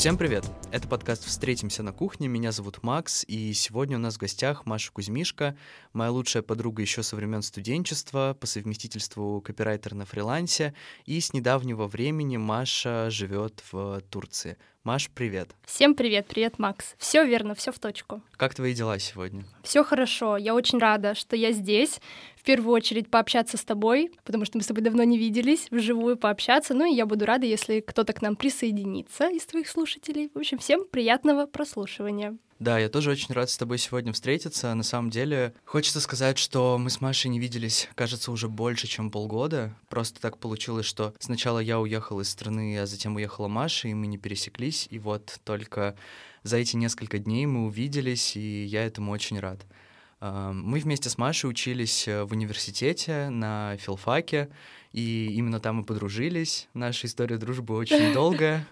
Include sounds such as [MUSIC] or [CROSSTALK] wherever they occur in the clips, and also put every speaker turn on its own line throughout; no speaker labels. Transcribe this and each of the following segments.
Всем привет! Это подкаст «Встретимся на кухне». Меня зовут Макс, и сегодня у нас в гостях Маша Кузьмишка, моя лучшая подруга еще со времен студенчества, по совместительству копирайтер на фрилансе, и с недавнего времени Маша живет в Турции. Маш, привет.
Всем привет, привет, Макс. Все верно, все в точку.
Как твои дела сегодня?
Все хорошо. Я очень рада, что я здесь. В первую очередь пообщаться с тобой, потому что мы с тобой давно не виделись, вживую пообщаться. Ну и я буду рада, если кто-то к нам присоединится из твоих слушателей. В общем, всем приятного прослушивания.
Да, я тоже очень рад с тобой сегодня встретиться. На самом деле, хочется сказать, что мы с Машей не виделись, кажется, уже больше, чем полгода. Просто так получилось, что сначала я уехал из страны, а затем уехала Маша, и мы не пересеклись. И вот только за эти несколько дней мы увиделись, и я этому очень рад. А, мы вместе с Машей учились в университете на филфаке, и именно там мы подружились. Наша история дружбы очень долгая,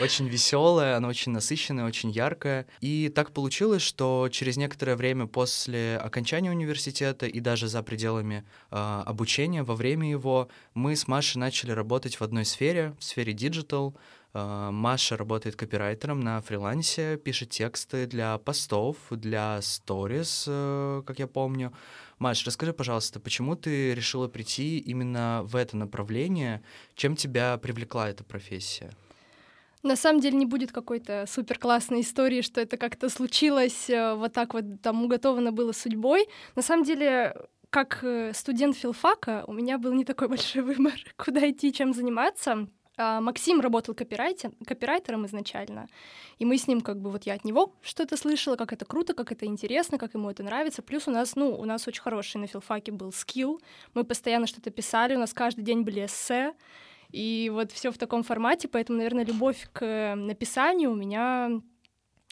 очень веселая, она очень насыщенная, очень яркая. И так получилось, что через некоторое время после окончания университета и даже за пределами э, обучения, во время его, мы с Машей начали работать в одной сфере, в сфере digital. Э, Маша работает копирайтером на фрилансе, пишет тексты для постов, для сторис, э, как я помню. Маш, расскажи, пожалуйста, почему ты решила прийти именно в это направление? Чем тебя привлекла эта профессия?
На самом деле не будет какой-то супер классной истории, что это как-то случилось э, вот так вот, там уготовано было судьбой. На самом деле, как э, студент филфака, у меня был не такой [LAUGHS] большой выбор, куда идти, чем заниматься. А, Максим работал копирайтер, копирайтером изначально, и мы с ним как бы вот я от него что-то слышала, как это круто, как это интересно, как ему это нравится. Плюс у нас, ну, у нас очень хороший на филфаке был скилл, мы постоянно что-то писали, у нас каждый день были эссе, и вот все в таком формате, поэтому, наверное, любовь к написанию у меня,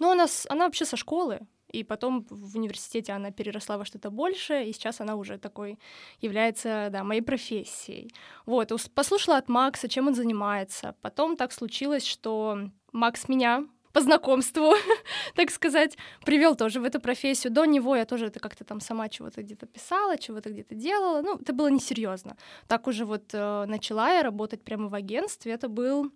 ну, у нас, она вообще со школы, и потом в университете она переросла во что-то большее, и сейчас она уже такой является, да, моей профессией. Вот, послушала от Макса, чем он занимается. Потом так случилось, что Макс меня по знакомству, [LAUGHS] так сказать, привел тоже в эту профессию. До него я тоже это как-то там сама чего-то где-то писала, чего-то где-то делала. Ну, это было несерьезно. Так уже вот э, начала я работать прямо в агентстве. Это был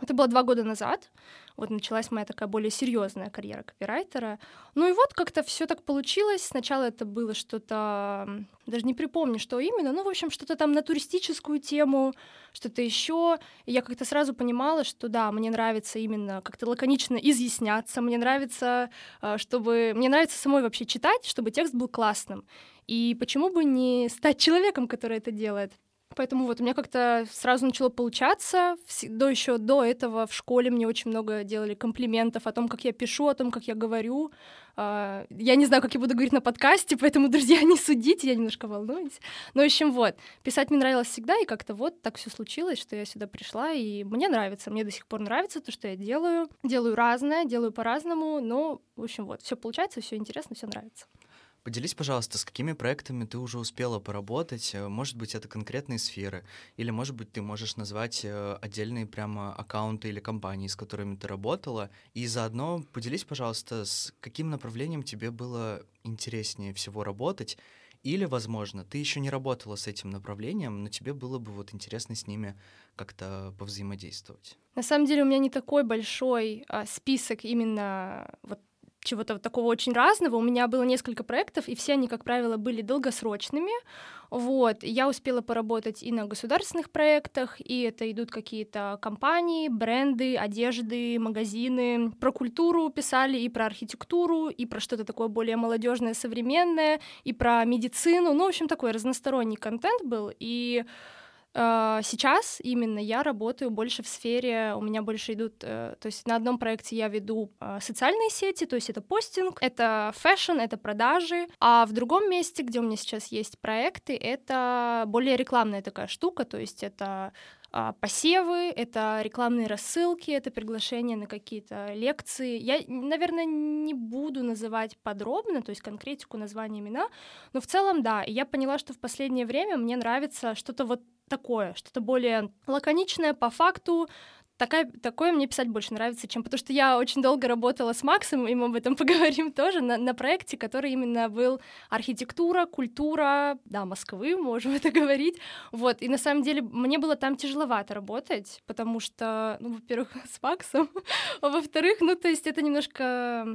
это было два года назад. Вот началась моя такая более серьезная карьера копирайтера. Ну и вот как-то все так получилось. Сначала это было что-то, даже не припомню, что именно, ну, в общем, что-то там на туристическую тему, что-то еще. И я как-то сразу понимала, что да, мне нравится именно как-то лаконично изъясняться, мне нравится, а, чтобы... Мне нравится самой вообще читать, чтобы текст был классным. И почему бы не стать человеком, который это делает? Поэтому вот у меня как-то сразу начало получаться. До еще до этого в школе мне очень много делали комплиментов о том, как я пишу, о том, как я говорю. А, я не знаю, как я буду говорить на подкасте, поэтому, [LAUGHS] друзья, не судите, я немножко волнуюсь. Но, в общем, вот, писать мне нравилось всегда, и как-то вот так все случилось, что я сюда пришла, и мне нравится, мне до сих пор нравится то, что я делаю. Делаю разное, делаю по-разному, но, в общем, вот, все получается, все интересно, все нравится.
Поделись, пожалуйста, с какими проектами ты уже успела поработать? Э, может быть, это конкретные сферы, или, может быть, ты можешь назвать э, отдельные прямо аккаунты или компании, с которыми ты работала, и заодно поделись, пожалуйста, с каким направлением тебе было интереснее всего работать, или, возможно, ты еще не работала с этим направлением, но тебе было бы вот интересно с ними как-то повзаимодействовать.
На самом деле у меня не такой большой а, список именно вот чего-то такого очень разного. У меня было несколько проектов, и все они, как правило, были долгосрочными. Вот. Я успела поработать и на государственных проектах, и это идут какие-то компании, бренды, одежды, магазины. Про культуру писали, и про архитектуру, и про что-то такое более молодежное, современное, и про медицину. Ну, в общем, такой разносторонний контент был. И сейчас именно я работаю больше в сфере, у меня больше идут, э, то есть на одном проекте я веду а, социальные сети, то есть это постинг, это fashion, это продажи, а в другом месте, где у меня сейчас есть проекты, это более рекламная такая штука, то есть это а, посевы, это рекламные рассылки, это приглашение на какие-то лекции. Я, наверное, не буду называть подробно, то есть конкретику, название, имена, но в целом да. И я поняла, что в последнее время мне нравится что-то вот такое, что-то более лаконичное по факту, такая, такое мне писать больше нравится, чем... Потому что я очень долго работала с Максом, и мы об этом [LAUGHS] поговорим тоже, на, на проекте, который именно был архитектура, культура, да, Москвы, можем это говорить. Вот, и на самом деле мне было там тяжеловато работать, потому что, ну, во-первых, [LAUGHS] с Максом, а во-вторых, ну, то есть это немножко...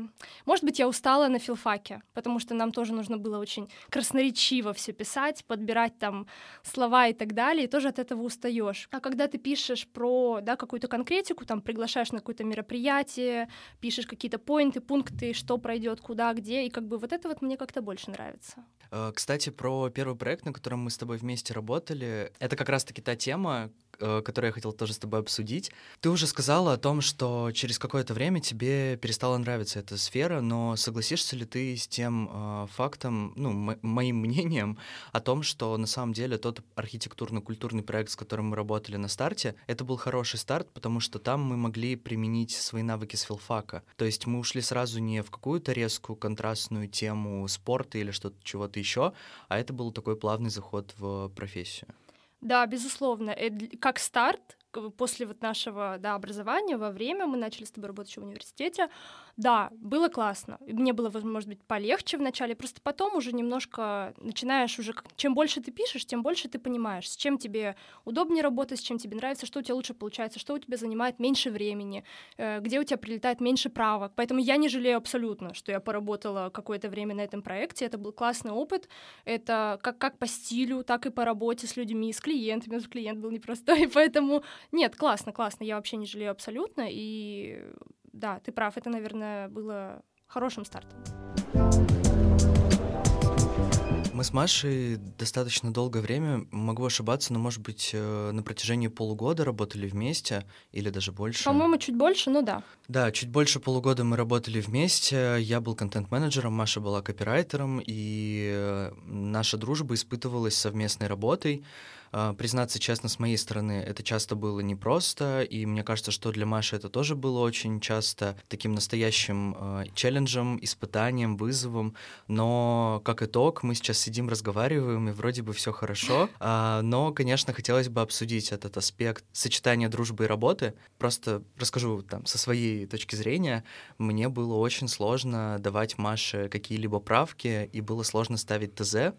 Может быть, я устала на филфаке, потому что нам тоже нужно было очень красноречиво все писать, подбирать там слова и так далее, и тоже от этого устаешь. А когда ты пишешь про, да, какую-то конкретику, там приглашаешь на какое-то мероприятие, пишешь какие-то поинты, пункты, что пройдет, куда, где, и как бы вот это вот мне как-то больше нравится.
Э, кстати, про первый проект, на котором мы с тобой вместе работали, это как раз-таки та тема, который я хотел тоже с тобой обсудить. Ты уже сказала о том, что через какое-то время тебе перестала нравиться эта сфера, но согласишься ли ты с тем э, фактом, ну, моим мнением о том, что на самом деле тот архитектурно-культурный проект, с которым мы работали на старте, это был хороший старт, потому что там мы могли применить свои навыки с филфака. То есть мы ушли сразу не в какую-то резкую контрастную тему спорта или что-то чего-то еще, а это был такой плавный заход в профессию.
Да, безусловно. Э, как старт, после вот нашего да, образования, во время, мы начали с тобой работать еще в университете, да, было классно. Мне было, может быть, полегче вначале, просто потом уже немножко начинаешь уже... Чем больше ты пишешь, тем больше ты понимаешь, с чем тебе удобнее работать, с чем тебе нравится, что у тебя лучше получается, что у тебя занимает меньше времени, э, где у тебя прилетает меньше правок. Поэтому я не жалею абсолютно, что я поработала какое-то время на этом проекте. Это был классный опыт. Это как, как по стилю, так и по работе с людьми, с клиентами. Клиент был непростой, [LAUGHS] поэтому нет, классно, классно. Я вообще не жалею абсолютно. И да, ты прав, это, наверное, было хорошим стартом.
Мы с Машей достаточно долгое время, могу ошибаться, но, может быть, э, на протяжении полугода работали вместе или даже больше.
По-моему, чуть больше, ну да.
Да, чуть больше полугода мы работали вместе. Я был контент-менеджером, Маша была копирайтером, и э, наша дружба испытывалась совместной работой. А, признаться честно, с моей стороны, это часто было непросто, и мне кажется, что для Маши это тоже было очень часто таким настоящим э, челленджем, испытанием, вызовом. Но как итог, мы сейчас сидим, разговариваем, и вроде бы все хорошо. Э, [LAUGHS] но, конечно, хотелось бы обсудить этот аспект сочетания дружбы и работы. Просто расскажу там со своей точки зрения. Мне было очень сложно давать Маше какие-либо правки, и было сложно ставить ТЗ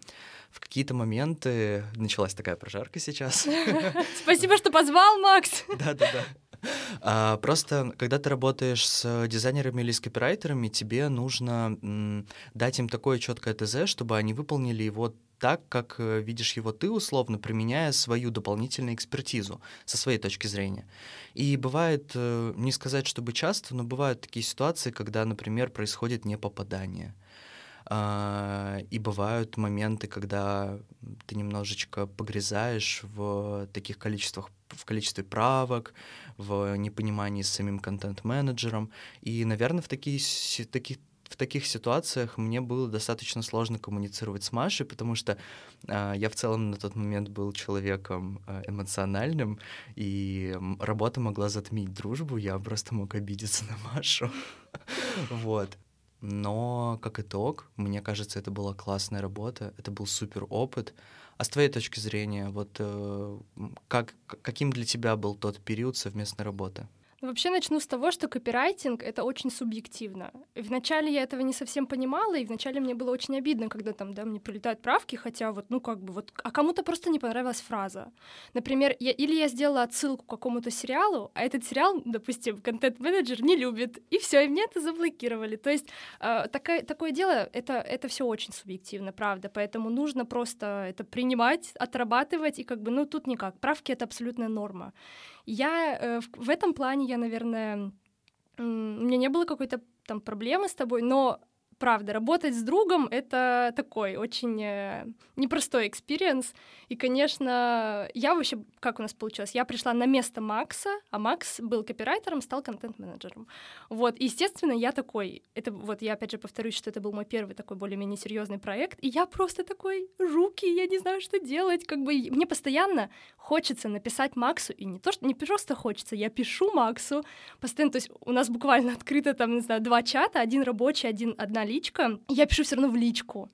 в какие-то моменты началась такая прожарка сейчас. [LAUGHS]
Спасибо, что позвал, Макс. [LAUGHS]
Да-да-да. А, просто, когда ты работаешь с дизайнерами или с копирайтерами, тебе нужно м, дать им такое четкое ТЗ, чтобы они выполнили его так, как э, видишь его ты, условно, применяя свою дополнительную экспертизу со своей точки зрения. И бывает, э, не сказать, чтобы часто, но бывают такие ситуации, когда, например, происходит непопадание. А, и бывают моменты, когда ты немножечко погрязаешь в таких количествах, в количестве правок, в непонимании с самим контент-менеджером. И, наверное, в такие, таких, в таких ситуациях мне было достаточно сложно коммуницировать с Машей, потому что э, я в целом на тот момент был человеком э, эмоциональным, и работа могла затмить дружбу, я просто мог обидеться на Машу. [LAUGHS] Вот. Но, как итог, мне кажется, это была классная работа, это был супер опыт. А с твоей точки зрения, вот э, как, каким для тебя был тот период совместной работы?
Вообще начну с того, что копирайтинг — это очень субъективно. Вначале я этого не совсем понимала, и вначале мне было очень обидно, когда там, да, мне прилетают правки, хотя вот, ну, как бы, вот, а кому-то просто не понравилась фраза. Например, я, или я сделала отсылку к какому-то сериалу, а этот сериал, допустим, контент-менеджер не любит, и все, и мне это заблокировали. То есть э, такое, такое дело, это, это все очень субъективно, правда, поэтому нужно просто это принимать, отрабатывать, и как бы, ну, тут никак. Правки — это абсолютная норма. Я э, в, в этом плане, я, наверное, у меня не было какой-то там проблемы с тобой, но правда, работать с другом — это такой очень э, непростой experience. И, конечно, я вообще, как у нас получилось, я пришла на место Макса, а Макс был копирайтером, стал контент-менеджером. Вот, и, естественно, я такой, это вот я опять же повторюсь, что это был мой первый такой более-менее серьезный проект, и я просто такой, руки, я не знаю, что делать, как бы мне постоянно хочется написать Максу, и не то, что не просто хочется, я пишу Максу постоянно, то есть у нас буквально открыто там, не знаю, два чата, один рабочий, один, одна личка, я пишу все равно в личку.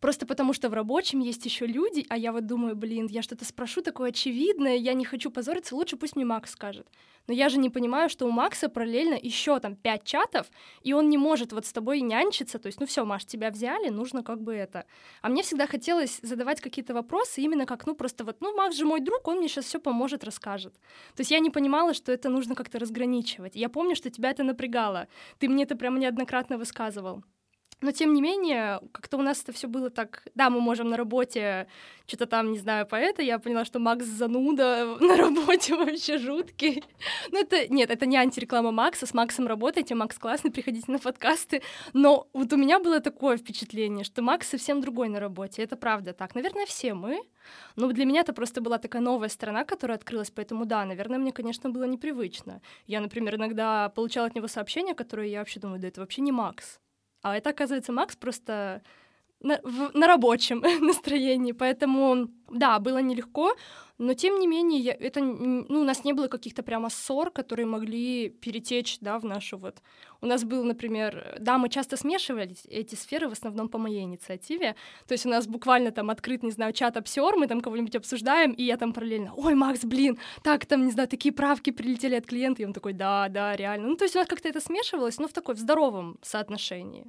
Просто потому что в рабочем есть еще люди, а я вот думаю, блин, я что-то спрошу такое очевидное, я не хочу позориться, лучше пусть мне Макс скажет. Но я же не понимаю, что у Макса параллельно еще там пять чатов, и он не может вот с тобой нянчиться. То есть, ну все, Маш, тебя взяли, нужно как бы это. А мне всегда хотелось задавать какие-то вопросы именно как, ну просто вот, ну Макс же мой друг, он мне сейчас все поможет, расскажет. То есть я не понимала, что это нужно как-то разграничивать. Я помню, что тебя это напрягало. Ты мне это прямо неоднократно высказывал. Но тем не менее, как-то у нас это все было так. Да, мы можем на работе что-то там, не знаю, поэта. Я поняла, что Макс зануда [LAUGHS] на работе вообще жуткий. Ну, это нет, это не антиреклама Макса. С Максом работайте, Макс классный, приходите на подкасты. Но вот у меня было такое впечатление, что Макс совсем другой на работе. Это правда так. Наверное, все мы. Но для меня это просто была такая новая сторона, которая открылась, поэтому да, наверное, мне, конечно, было непривычно. Я, например, иногда получала от него сообщения, которые я вообще думаю, да это вообще не Макс. А это, оказывается, Макс просто на, в, на рабочем [LAUGHS] настроении. Поэтому, да, было нелегко, но тем не менее, я, это, ну, у нас не было каких-то прямо ссор, которые могли перетечь, да, в нашу вот... У нас был, например, да, мы часто смешивали эти сферы, в основном по моей инициативе. То есть у нас буквально там открыт, не знаю, чат обсер, мы там кого-нибудь обсуждаем, и я там параллельно, ой, Макс, блин, так, там, не знаю, такие правки прилетели от клиента, и он такой, да, да, реально. Ну, то есть у нас как-то это смешивалось, но в такой, в здоровом соотношении.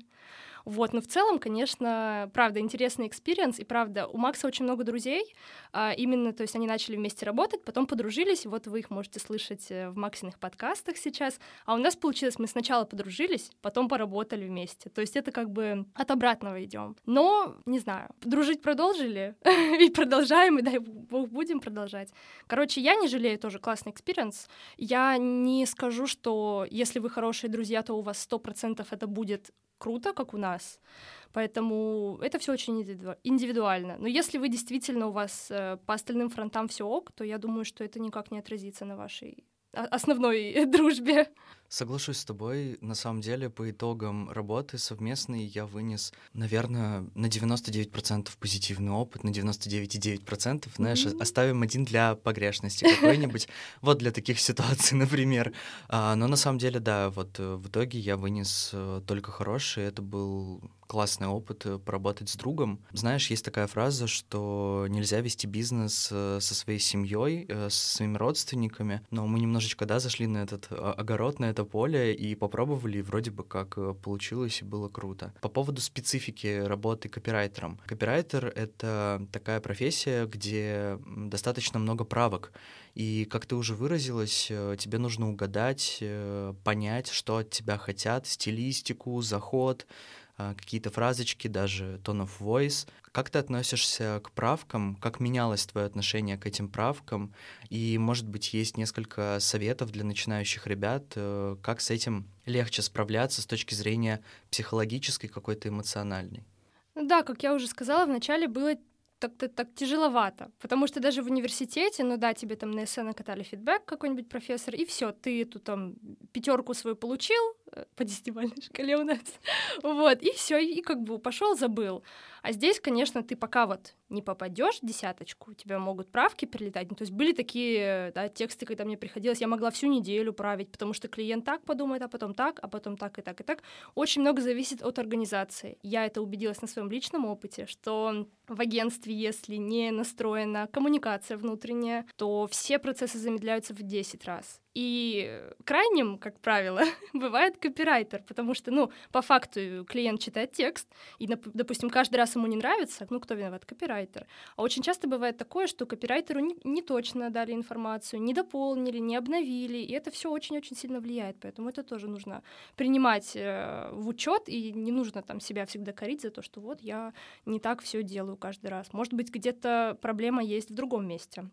Вот, но в целом, конечно, правда, интересный experience, и правда, у Макса очень много друзей, а, именно, то есть они начали вместе работать, потом подружились, вот вы их можете слышать э, в Максиных подкастах сейчас, а у нас получилось, мы сначала подружились, потом поработали вместе, то есть это как бы от обратного идем. Но, не знаю, дружить продолжили, [LAUGHS] и продолжаем, и дай бог будем продолжать. Короче, я не жалею, тоже классный experience, я не скажу, что если вы хорошие друзья, то у вас сто процентов это будет круто, как у нас. Поэтому это все очень индивидуально. Но если вы действительно у вас э, по остальным фронтам все ок, то я думаю, что это никак не отразится на вашей основной [LAUGHS] дружбе.
Соглашусь с тобой. На самом деле, по итогам работы совместной я вынес, наверное, на 99% позитивный опыт, на 99,9%. Знаешь, mm-hmm. оставим один для погрешности какой-нибудь. [LAUGHS] Вот для таких ситуаций, [LAUGHS] например. А, но на самом деле, да, вот э, в итоге я вынес э, только хороший. Это был классный опыт э, поработать с другом. Знаешь, есть такая фраза, что нельзя вести бизнес со своей семьей, со своими родственниками, но мы немножечко, да, зашли на этот огород, на это это поле и попробовали, и вроде бы как э, получилось, и было круто. По поводу специфики работы копирайтером. Копирайтер — это такая профессия, где достаточно много правок. И, как ты уже выразилась, э, тебе нужно угадать, э, понять, что от тебя хотят, стилистику, заход, какие-то фразочки, даже tone of voice. Как ты относишься к правкам? Как менялось твое отношение к этим правкам? И, может быть, есть несколько советов для начинающих ребят, э, как с этим легче справляться с точки зрения психологической, какой-то эмоциональной?
Да, как я уже сказала, вначале было так, так, так тяжеловато, потому что даже в университете, ну да, тебе там на эссе накатали фидбэк какой-нибудь профессор, и все, ты эту там пятерку свою получил э, по десятибалльной шкале у нас, [LAUGHS] вот, и все, и как бы пошел, забыл. А здесь, конечно, ты пока вот не попадешь в десяточку, у тебя могут правки прилетать. Ну, то есть были такие да, тексты, когда мне приходилось, я могла всю неделю править, потому что клиент так подумает, а потом так, а потом так и так и так. Очень много зависит от организации. Я это убедилась на своем личном опыте, что в агентстве, если не настроена коммуникация внутренняя, то все процессы замедляются в 10 раз. И крайним, как правило, [LAUGHS] бывает копирайтер, потому что, ну, по факту клиент читает текст, и, допустим, каждый раз ему не нравится, ну, кто виноват? Копирайтер. А очень часто бывает такое, что копирайтеру не, не точно дали информацию, не дополнили, не обновили, и это все очень-очень сильно влияет, поэтому это тоже нужно принимать э, в учет, и не нужно там себя всегда корить за то, что вот я не так все делаю каждый раз. Может быть, где-то проблема есть в другом месте.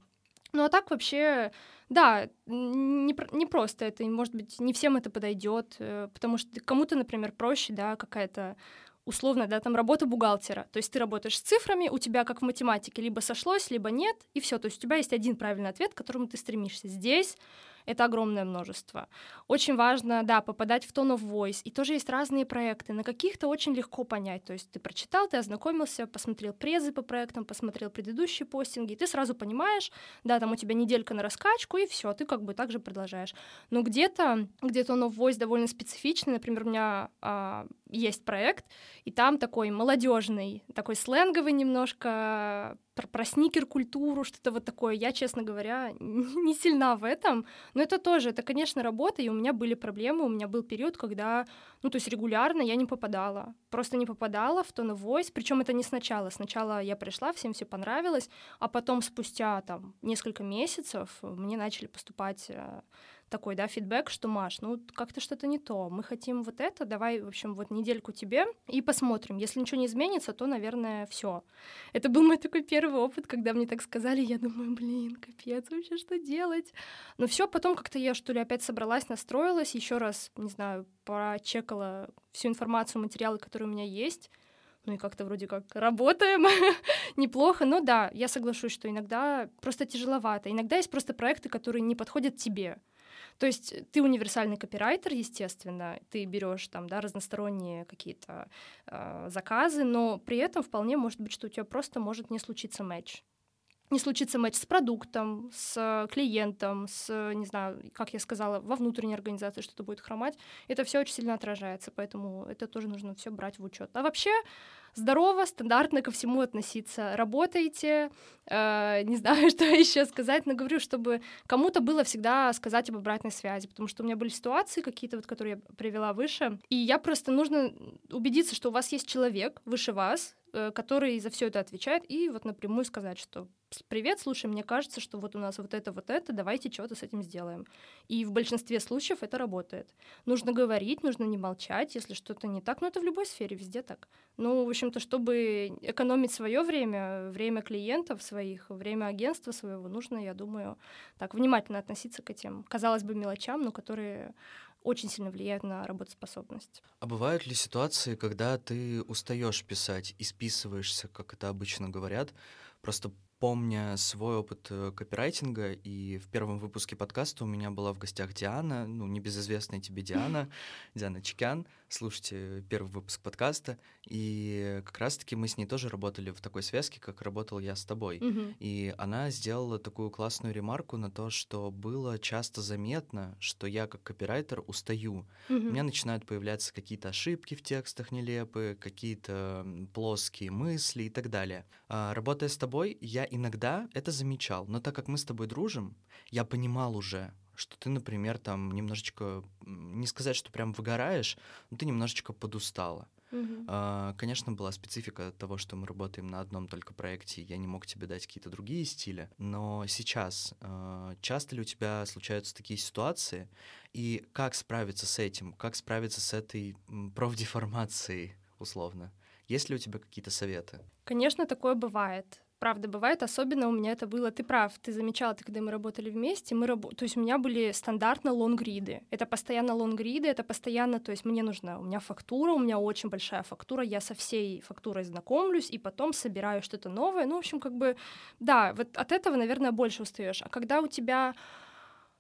Ну а так вообще, да, не, не просто это, может быть, не всем это подойдет, э, потому что кому-то, например, проще, да, какая-то условно, да, там работа бухгалтера. То есть ты работаешь с цифрами, у тебя, как в математике, либо сошлось, либо нет, и все. То есть у тебя есть один правильный ответ, к которому ты стремишься. Здесь это огромное множество. Очень важно, да, попадать в tone of voice. И тоже есть разные проекты. На каких-то очень легко понять. То есть ты прочитал, ты ознакомился, посмотрел презы по проектам, посмотрел предыдущие постинги, и ты сразу понимаешь, да, там у тебя неделька на раскачку, и все, ты как бы также продолжаешь. Но где-то, где-то tone of voice довольно специфичный. Например, у меня а, есть проект, и там такой молодежный, такой сленговый немножко про, про сникер-культуру, что-то вот такое. Я, честно говоря, [LAUGHS] не сильна в этом, но это тоже, это, конечно, работа, и у меня были проблемы, у меня был период, когда, ну, то есть регулярно я не попадала, просто не попадала в тон voice, причем это не сначала, сначала я пришла, всем все понравилось, а потом спустя там несколько месяцев мне начали поступать э, такой, да, фидбэк, что, Маш, ну, как-то что-то не то, мы хотим вот это, давай, в общем, вот недельку тебе и посмотрим. Если ничего не изменится, то, наверное, все. Это был мой такой первый опыт, когда мне так сказали, я думаю, блин, капец, вообще что делать? Но все, потом как-то я, что ли, опять собралась, настроилась, еще раз, не знаю, прочекала всю информацию, материалы, которые у меня есть, ну и как-то вроде как работаем [LAUGHS] неплохо. Но да, я соглашусь, что иногда просто тяжеловато. Иногда есть просто проекты, которые не подходят тебе. То есть ты универсальный копирайтер, естественно, ты берешь там, да, разносторонние какие-то э, заказы, но при этом вполне может быть, что у тебя просто может не случиться матч не случится матч с продуктом, с клиентом, с, не знаю, как я сказала, во внутренней организации что-то будет хромать, это все очень сильно отражается, поэтому это тоже нужно все брать в учет. А вообще здорово, стандартно ко всему относиться. Работаете, э, не знаю, [LAUGHS] что еще сказать, но говорю, чтобы кому-то было всегда сказать об обратной связи, потому что у меня были ситуации какие-то, вот, которые я привела выше, и я просто нужно убедиться, что у вас есть человек выше вас, э, который за все это отвечает, и вот напрямую сказать, что привет, слушай, мне кажется, что вот у нас вот это, вот это, давайте что-то с этим сделаем. И в большинстве случаев это работает. Нужно говорить, нужно не молчать, если что-то не так, но это в любой сфере, везде так. Ну, в общем-то, чтобы экономить свое время, время клиентов своих, время агентства своего, нужно, я думаю, так внимательно относиться к этим, казалось бы, мелочам, но которые очень сильно влияют на работоспособность.
А бывают ли ситуации, когда ты устаешь писать и списываешься, как это обычно говорят, просто помня свой опыт э, копирайтинга, и в первом выпуске подкаста у меня была в гостях Диана, ну, небезызвестная тебе Диана, [LAUGHS] Диана Чекян, слушайте первый выпуск подкаста, и как раз-таки мы с ней тоже работали в такой связке, как работал я с тобой.
Мгм.
И она сделала такую классную ремарку на то, что было часто заметно, что я как копирайтер устаю. У
Мгм.
меня начинают появляться какие-то ошибки в текстах нелепые, какие-то плоские мысли и так далее. А, Работая с тобой, я иногда это замечал, но так как мы с тобой дружим, я понимал уже, что ты, например, там немножечко, не сказать, что прям выгораешь, но ты немножечко подустала. А, Конечно, была специфика того, что мы работаем на одном только проекте, я не мог тебе дать какие-то другие стили, но сейчас а, часто ли у тебя случаются такие ситуации, и как справиться с этим, как справиться с этой профдеформацией, условно? Есть ли у тебя какие-то советы?
Конечно, такое бывает. Правда, бывает, особенно у меня это было, ты прав, ты замечал, ты, когда мы работали вместе, мы рабо... то есть у меня были стандартно лонгриды, это постоянно лонгриды, это постоянно, то есть мне нужна, у меня фактура, у меня очень большая фактура, я со всей фактурой знакомлюсь, и потом собираю что-то новое, ну, в общем, как бы, да, вот от этого, наверное, больше устаешь, а когда у тебя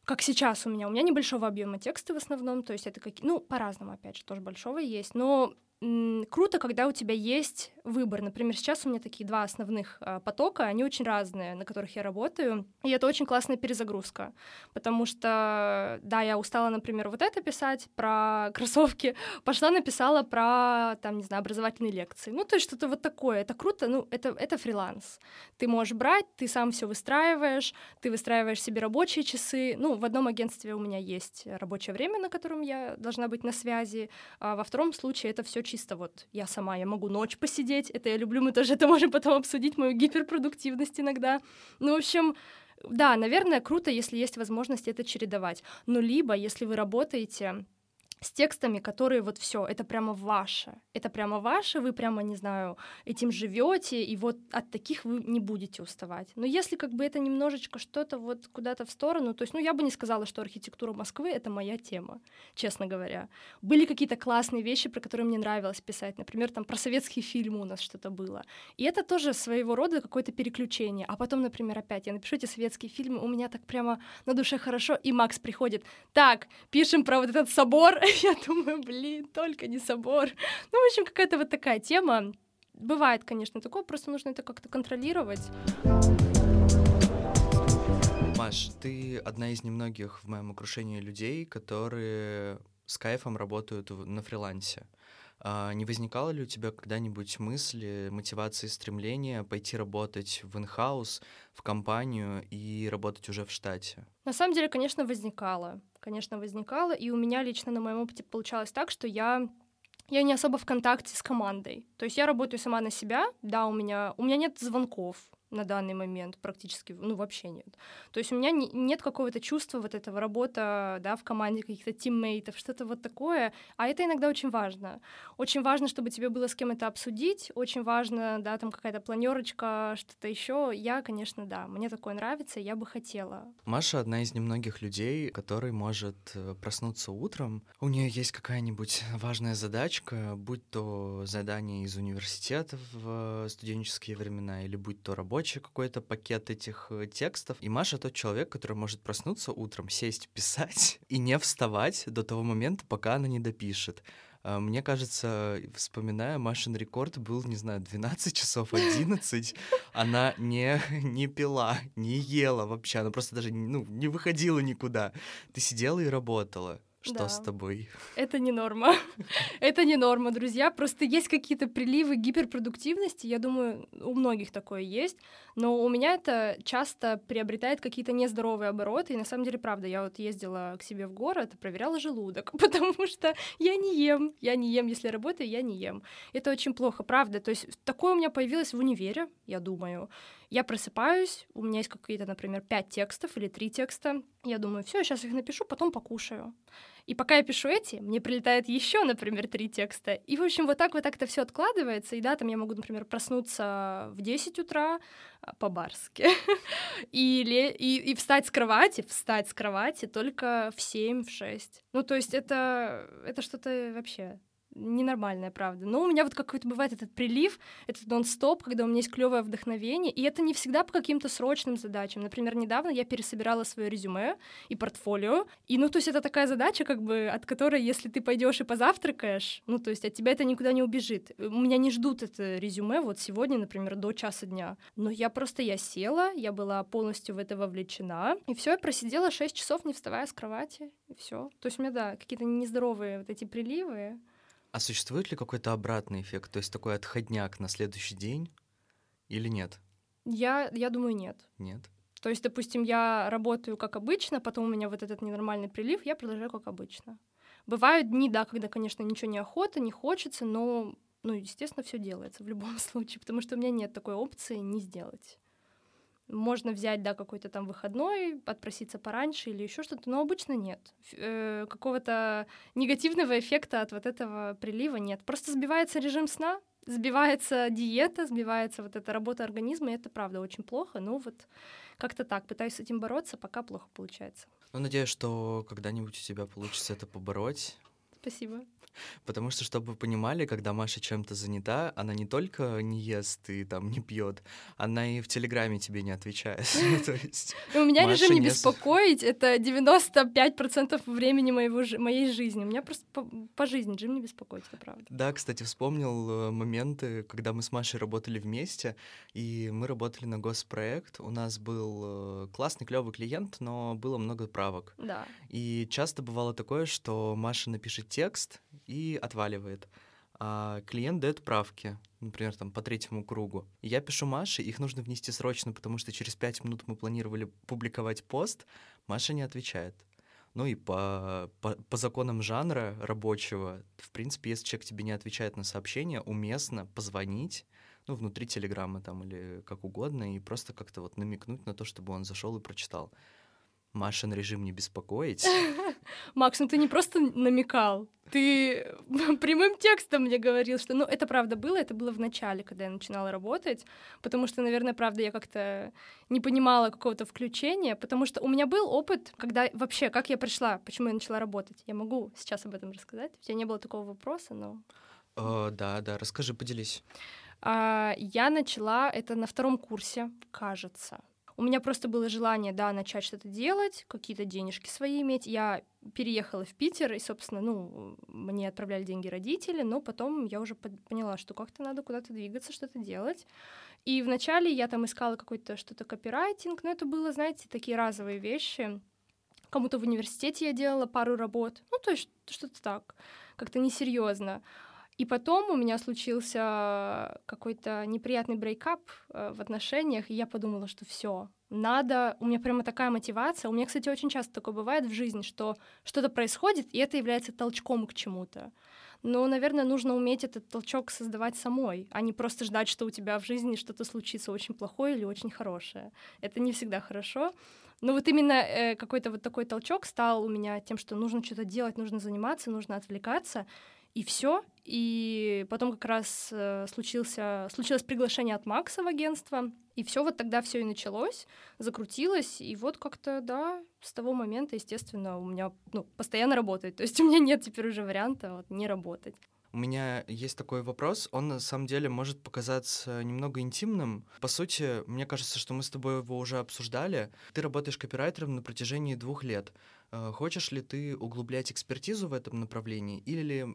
как сейчас у меня, у меня небольшого объема текста в основном, то есть это какие, ну, по-разному, опять же, тоже большого есть, но круто, когда у тебя есть выбор. Например, сейчас у меня такие два основных а, потока, они очень разные, на которых я работаю, и это очень классная перезагрузка, потому что, да, я устала, например, вот это писать про [LAUGHS] кроссовки, пошла написала про, там, не знаю, образовательные лекции. Ну, то есть что-то вот такое. Это круто, ну, это, это фриланс. Ты можешь брать, ты сам все выстраиваешь, ты выстраиваешь себе рабочие часы. Ну, в одном агентстве у меня есть рабочее время, на котором я должна быть на связи, а во втором случае это все чисто вот я сама, я могу ночь посидеть, это я люблю, мы тоже это можем потом обсудить, мою гиперпродуктивность иногда. Ну, в общем, да, наверное, круто, если есть возможность это чередовать. Но либо, если вы работаете с текстами, которые вот все, это прямо ваше, это прямо ваше, вы прямо, не знаю, этим живете, и вот от таких вы не будете уставать. Но если как бы это немножечко что-то вот куда-то в сторону, то есть, ну, я бы не сказала, что архитектура Москвы — это моя тема, честно говоря. Были какие-то классные вещи, про которые мне нравилось писать, например, там про советские фильмы у нас что-то было. И это тоже своего рода какое-то переключение. А потом, например, опять я напишу эти советские фильмы, у меня так прямо на душе хорошо, и Макс приходит, так, пишем про вот этот собор, [LAUGHS] я думаю, блин, только не собор. Ну, в общем, какая-то вот такая тема. Бывает, конечно, такое, просто нужно это как-то контролировать.
Маш, ты одна из немногих в моем окружении людей, которые с кайфом работают на фрилансе. А не возникало ли у тебя когда-нибудь мысли, мотивации, стремления пойти работать в инхаус, в компанию и работать уже в штате?
На самом деле, конечно, возникало. Конечно, возникало. И у меня лично на моем опыте получалось так, что я я не особо в контакте с командой. То есть я работаю сама на себя, да, у меня, у меня нет звонков, на данный момент практически, ну, вообще нет. То есть у меня не, нет какого-то чувства вот этого работа, да, в команде каких-то тиммейтов, что-то вот такое, а это иногда очень важно. Очень важно, чтобы тебе было с кем это обсудить, очень важно, да, там какая-то планерочка, что-то еще. Я, конечно, да, мне такое нравится, я бы хотела.
Маша одна из немногих людей, который может э, проснуться утром, у нее есть какая-нибудь важная задачка, будь то задание из университета в э, студенческие времена, или будь то работа, рабочий какой-то пакет этих э, текстов. И Маша тот человек, который может проснуться утром, сесть, [LAUGHS] писать и не вставать до того момента, пока она не допишет. А, мне кажется, вспоминая, Машин рекорд был, не знаю, 12 часов, 11. Она не, [LAUGHS] не пила, не ела вообще. Она просто даже ну, не выходила никуда. Ты сидела и работала. Что да. с тобой?
Это не норма. [LAUGHS] Это не норма, друзья. Просто есть какие-то приливы гиперпродуктивности. Я думаю, у многих такое есть. Но у меня это часто приобретает какие-то нездоровые обороты. И на самом деле, правда, я вот ездила к себе в город и проверяла желудок, [LAUGHS] потому что я не ем. Я не ем, если работаю, я не ем. Это очень плохо, правда. То есть такое у меня появилось в универе, я думаю. Я просыпаюсь, у меня есть какие-то, например, пять текстов или три текста. Я думаю, все, сейчас их напишу, потом покушаю. И пока я пишу эти, мне прилетает еще, например, три текста. И, в общем, вот так вот так это все откладывается. И да, там я могу, например, проснуться в 10 утра а, по-барски. [LAUGHS] Или, и, и встать с кровати, встать с кровати только в 7, в 6. Ну, то есть это, это что-то вообще ненормальная, правда. Но у меня вот какой-то бывает этот прилив, этот нон-стоп, когда у меня есть клевое вдохновение, и это не всегда по каким-то срочным задачам. Например, недавно я пересобирала свое резюме и портфолио, и, ну, то есть это такая задача, как бы, от которой, если ты пойдешь и позавтракаешь, ну, то есть от тебя это никуда не убежит. У меня не ждут это резюме вот сегодня, например, до часа дня. Но я просто, я села, я была полностью в это вовлечена, и все, я просидела 6 часов, не вставая с кровати, и все. То есть у меня, да, какие-то нездоровые вот эти приливы,
а существует ли какой-то обратный эффект, то есть такой отходняк на следующий день или нет?
Я, я думаю, нет.
Нет.
То есть, допустим, я работаю как обычно, потом у меня вот этот ненормальный прилив, я продолжаю как обычно. Бывают дни, да, когда, конечно, ничего не охота, не хочется, но, ну, естественно, все делается в любом [LAUGHS] случае, потому что у меня нет такой опции не сделать. Можно взять, да, какой-то там выходной, отпроситься пораньше или еще что-то, но обычно нет. Э, какого-то негативного эффекта от вот этого прилива нет. Просто сбивается режим сна, сбивается диета, сбивается вот эта работа организма, и это правда очень плохо. Ну вот как-то так, пытаюсь с этим бороться, пока плохо получается.
Ну, надеюсь, что когда-нибудь у тебя получится это побороть.
Спасибо.
Потому что, чтобы вы понимали, когда Маша чем-то занята, она не только не ест и там не пьет, она и в Телеграме тебе не отвечает. [LAUGHS]
У меня режим не беспокоить — это 95% времени моей жизни. У меня просто по жизни режим не беспокоить, это правда.
Да, кстати, вспомнил э, моменты, когда мы с Машей работали вместе, и мы работали на госпроект. У нас был э, классный, клевый клиент, но было много правок.
Да.
И часто бывало такое, что Маша напишет текст, и отваливает. А клиент дает правки, например, там по третьему кругу. Я пишу Маше, их нужно внести срочно, потому что через пять минут мы планировали публиковать пост, Маша не отвечает. Ну и по, по, по законам жанра рабочего, в принципе, если человек тебе не отвечает на сообщение, уместно позвонить, ну, внутри Телеграма там или как угодно, и просто как-то вот намекнуть на то, чтобы он зашел и прочитал. Машин режим не беспокоить. [LAUGHS]
Макс, ну ты не просто намекал, ты [LAUGHS] прямым текстом мне говорил, что, ну, это правда было, это было в начале, когда я начинала работать, потому что, наверное, правда, я как-то не понимала какого-то включения, потому что у меня был опыт, когда вообще, как я пришла, почему я начала работать. Я могу сейчас об этом рассказать. У тебя не было такого вопроса, но...
О, да, да, расскажи, поделись.
А, я начала это на втором курсе, кажется. У меня просто было желание, да, начать что-то делать, какие-то денежки свои иметь. Я переехала в Питер, и, собственно, ну, мне отправляли деньги родители, но потом я уже поняла, что как-то надо куда-то двигаться, что-то делать. И вначале я там искала какой-то что-то копирайтинг, но это было, знаете, такие разовые вещи. Кому-то в университете я делала пару работ, ну, то есть что-то так, как-то несерьезно. И потом у меня случился какой-то неприятный брейкап э, в отношениях, и я подумала, что все, надо, у меня прямо такая мотивация. У меня, кстати, очень часто такое бывает в жизни, что что-то происходит, и это является толчком к чему-то. Но, наверное, нужно уметь этот толчок создавать самой, а не просто ждать, что у тебя в жизни что-то случится очень плохое или очень хорошее. Это не всегда хорошо. Но вот именно э, какой-то вот такой толчок стал у меня тем, что нужно что-то делать, нужно заниматься, нужно отвлекаться и все. И потом как раз э, случился, случилось приглашение от Макса в агентство, и все вот тогда все и началось, закрутилось, и вот как-то, да, с того момента, естественно, у меня ну, постоянно работает. То есть у меня нет теперь уже варианта вот, не работать.
У меня есть такой вопрос, он на самом деле может показаться немного интимным. По сути, мне кажется, что мы с тобой его уже обсуждали. Ты работаешь копирайтером на протяжении двух лет. Э, хочешь ли ты углублять экспертизу в этом направлении, или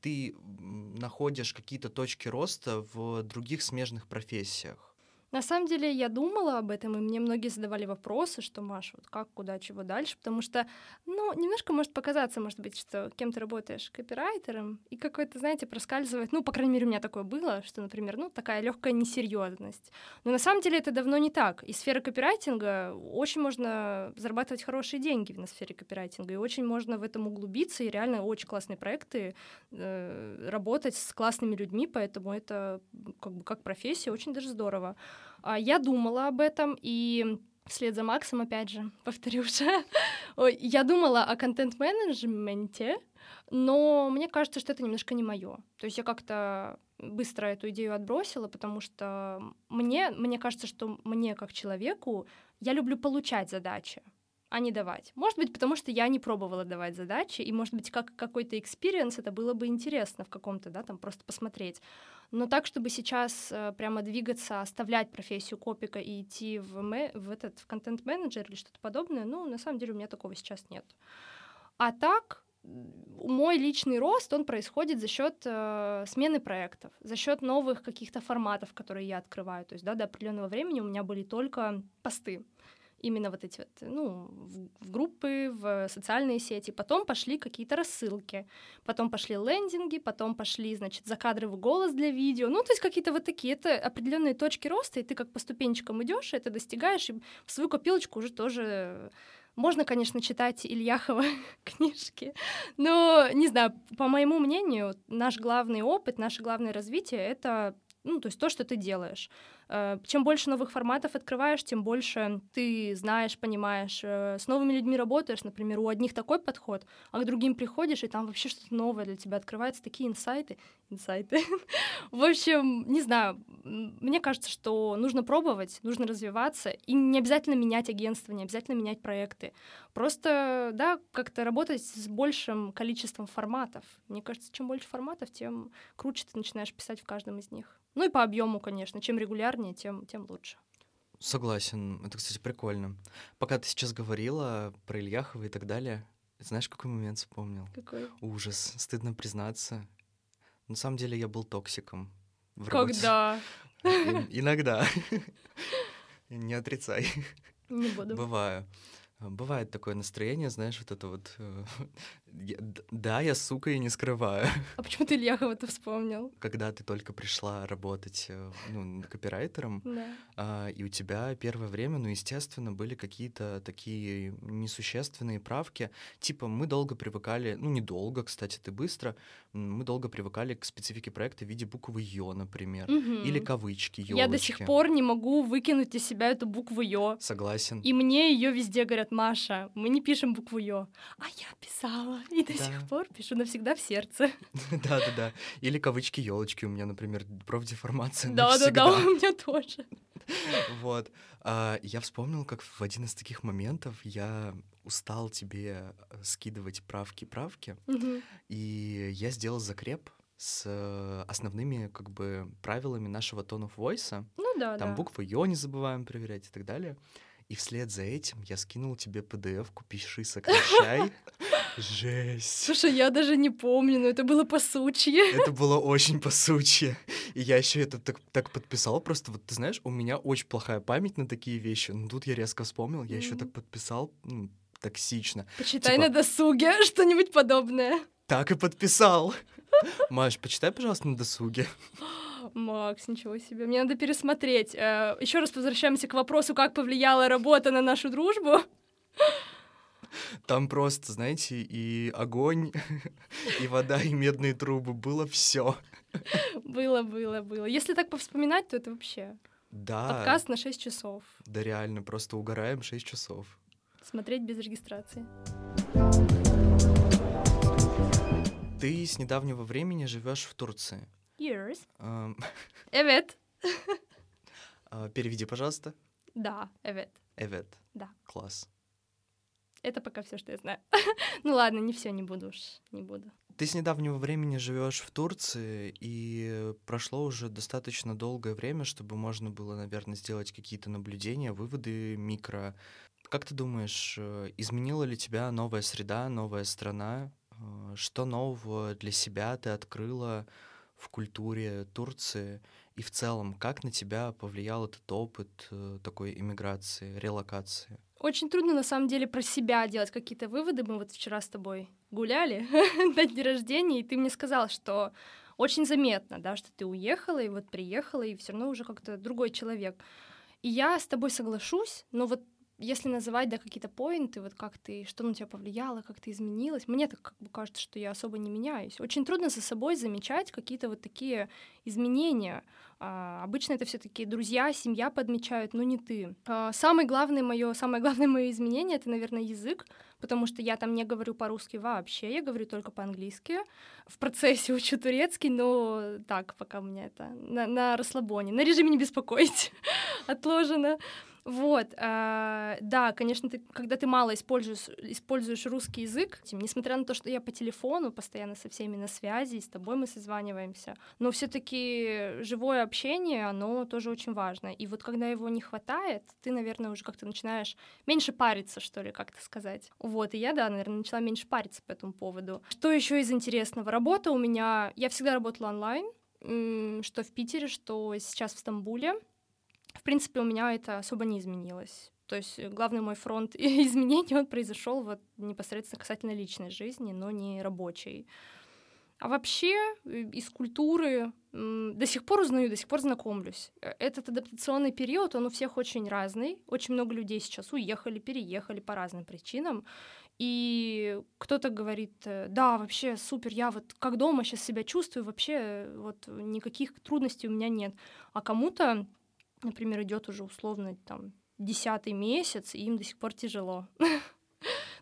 ты находишь какие-то точки роста в других смежных профессиях?
На самом деле я думала об этом, и мне многие задавали вопросы, что, Маша, вот как, куда, чего дальше, потому что, ну, немножко может показаться, может быть, что кем ты работаешь копирайтером, и какой-то, знаете, проскальзывает, ну, по крайней мере, у меня такое было, что, например, ну, такая легкая несерьезность. Но на самом деле это давно не так. И сфера копирайтинга очень можно зарабатывать хорошие деньги на сфере копирайтинга, и очень можно в этом углубиться, и реально очень классные проекты, э, работать с классными людьми, поэтому это как бы как профессия очень даже здорово. А, я думала об этом, и вслед за Максом, опять же, [LAUGHS] повторюсь, я думала о контент-менеджменте, но мне кажется, что это немножко не мое. То есть я как-то быстро эту идею отбросила, потому что мне, мне кажется, что мне как человеку, я люблю получать задачи а не давать. Может быть, потому что я не пробовала давать задачи, и, может быть, как какой-то experience это было бы интересно в каком-то, да, там просто посмотреть. Но так, чтобы сейчас э, прямо двигаться, оставлять профессию копика и идти в, в этот в контент-менеджер или что-то подобное, ну, на самом деле у меня такого сейчас нет. А так, мой личный рост, он происходит за счет э, смены проектов, за счет новых каких-то форматов, которые я открываю. То есть, да, до определенного времени у меня были только посты именно вот эти вот, ну, в, в группы, в социальные сети. Потом пошли какие-то рассылки, потом пошли лендинги, потом пошли, значит, закадровый голос для видео. Ну, то есть какие-то вот такие, это определенные точки роста, и ты как по ступенчикам идешь, это достигаешь, и в свою копилочку уже тоже можно, конечно, читать Ильяхова [LAUGHS] книжки, но, не знаю, по моему мнению, наш главный опыт, наше главное развитие — это ну, то есть то, что ты делаешь. Э, чем больше новых форматов открываешь, тем больше ты знаешь, понимаешь. Э, с новыми людьми работаешь, например, у одних такой подход, а к другим приходишь, и там вообще что-то новое для тебя открывается, такие инсайты. Инсайты. [LAUGHS] В общем, не знаю, мне кажется, что нужно пробовать, нужно развиваться, и не обязательно менять агентство, не обязательно менять проекты. Просто, да, как-то работать с большим количеством форматов. Мне кажется, чем больше форматов, тем круче ты начинаешь писать в каждом из них. Ну и по объему, конечно. Чем регулярнее, тем, тем лучше.
Согласен. Это, кстати, прикольно. Пока ты сейчас говорила про Ильяхова и так далее, знаешь, какой момент вспомнил?
Какой?
Ужас. Стыдно признаться. На самом деле я был токсиком.
В Когда?
Иногда. [LAUGHS] Не отрицай.
Не буду.
Бываю. Бывает такое настроение, знаешь, вот это вот... Э, [LAUGHS] да, я, сука, и не скрываю.
А почему ты Ильяхова-то вспомнил?
Когда ты только пришла работать э, ну, копирайтером,
да.
а, и у тебя первое время, ну, естественно, были какие-то такие несущественные правки. Типа мы долго привыкали, ну, недолго, кстати, ты быстро, мы долго привыкали к специфике проекта в виде буквы «ё», например, угу. или кавычки, ёлочки.
Я до сих пор не могу выкинуть из себя эту букву «ё».
Согласен.
И мне ее везде говорят, Маша, мы не пишем букву Ё, а я писала, и до
Да.
сих пор пишу навсегда в сердце. [LAUGHS]
Да-да-да. Или кавычки елочки у меня, например, профдеформация
Да-да-да, у меня тоже. [LAUGHS]
Вот. А, Я вспомнил, как в один из таких моментов я устал тебе э, скидывать правки-правки, и я сделал закреп с э, основными как бы правилами нашего of voice.
Ну да,
Там
да.
буквы Ё не забываем проверять и так далее. И вслед за этим я скинул тебе PDF-ку «Пиши, сокращай». [LAUGHS] Жесть.
Слушай, я даже не помню, но это было по сучье.
Это [LAUGHS] было очень посучье. И я еще это так, так подписал. Просто вот ты знаешь, у меня очень плохая память на такие вещи. Но тут я резко вспомнил, я еще так подписал ну, токсично.
Почитай
Типа-
на досуге [LAUGHS] что-нибудь подобное.
Так и подписал. Маш, почитай, пожалуйста, на досуге.
Макс, ничего себе. Мне надо пересмотреть. Еще раз возвращаемся к вопросу, как повлияла работа на нашу дружбу.
Там просто, знаете, и огонь, [LAUGHS] и вода, и медные трубы. Было все.
Было, было, было. Если так повспоминать, то это вообще
Да,
подкаст на 6 часов.
да реально, просто угораем 6 часов.
Смотреть без регистрации.
Ты с недавнего времени живешь в Турции.
Years. Evet.
а, Переведи, пожалуйста.
Да, evet.
Эвет.
Да.
Класс.
Это пока все, что я знаю. [LAUGHS] ну ладно, не все, не буду уж, не буду.
Ты с недавнего времени живешь в Турции, и прошло уже достаточно долгое время, чтобы можно было, наверное, сделать какие-то наблюдения, выводы микро. Как ты думаешь, э, изменила ли тебя новая среда, новая страна? Э, Что нового для себя ты открыла в культуре Турции? И в целом, как на тебя повлиял этот опыт э, такой иммиграции, релокации?
Очень трудно на самом деле про себя делать какие-то выводы. Мы вот вчера с тобой гуляли [LAUGHS] на день рождения, и ты мне сказал, что очень заметно, да, что ты уехала и вот приехала, и все равно уже как-то другой человек. И я с тобой соглашусь, но вот если называть, да, какие-то поинты, вот как ты, что на тебя повлияло, как ты изменилась, мне так как бы кажется, что я особо не меняюсь. Очень трудно за собой замечать какие-то вот такие изменения. А, обычно это все таки друзья, семья подмечают, но не ты. А, самое главное мое, самое главное мое изменение — это, наверное, язык, потому что я там не говорю по-русски вообще, я говорю только по-английски. В процессе учу турецкий, но так, пока у меня это на, на расслабоне, на режиме не беспокоить [LAUGHS] отложено. Вот, а, да, конечно, ты, когда ты мало используешь, используешь русский язык, несмотря на то, что я по телефону постоянно со всеми на связи, и с тобой мы созваниваемся, но все таки живое общение, оно тоже очень важно. И вот когда его не хватает, ты, наверное, уже как-то начинаешь меньше париться, что ли, как-то сказать. Вот, и я, да, наверное, начала меньше париться по этому поводу. Что еще из интересного? Работа у меня... Я всегда работала онлайн, что в Питере, что сейчас в Стамбуле. В принципе, у меня это особо не изменилось. То есть э, главный мой фронт [LAUGHS] изменений, он произошел вот непосредственно касательно личной жизни, но не рабочей. А вообще э, из культуры до сих пор узнаю, до сих пор знакомлюсь. Э, Этот адаптационный период, он у всех очень разный. Очень много людей сейчас уехали, переехали по разным причинам. И кто-то говорит, да, вообще супер, я вот как дома сейчас себя чувствую, вообще вот никаких трудностей у меня нет. А кому-то, например, идет уже условно там десятый месяц, и им до сих пор тяжело. [LAUGHS]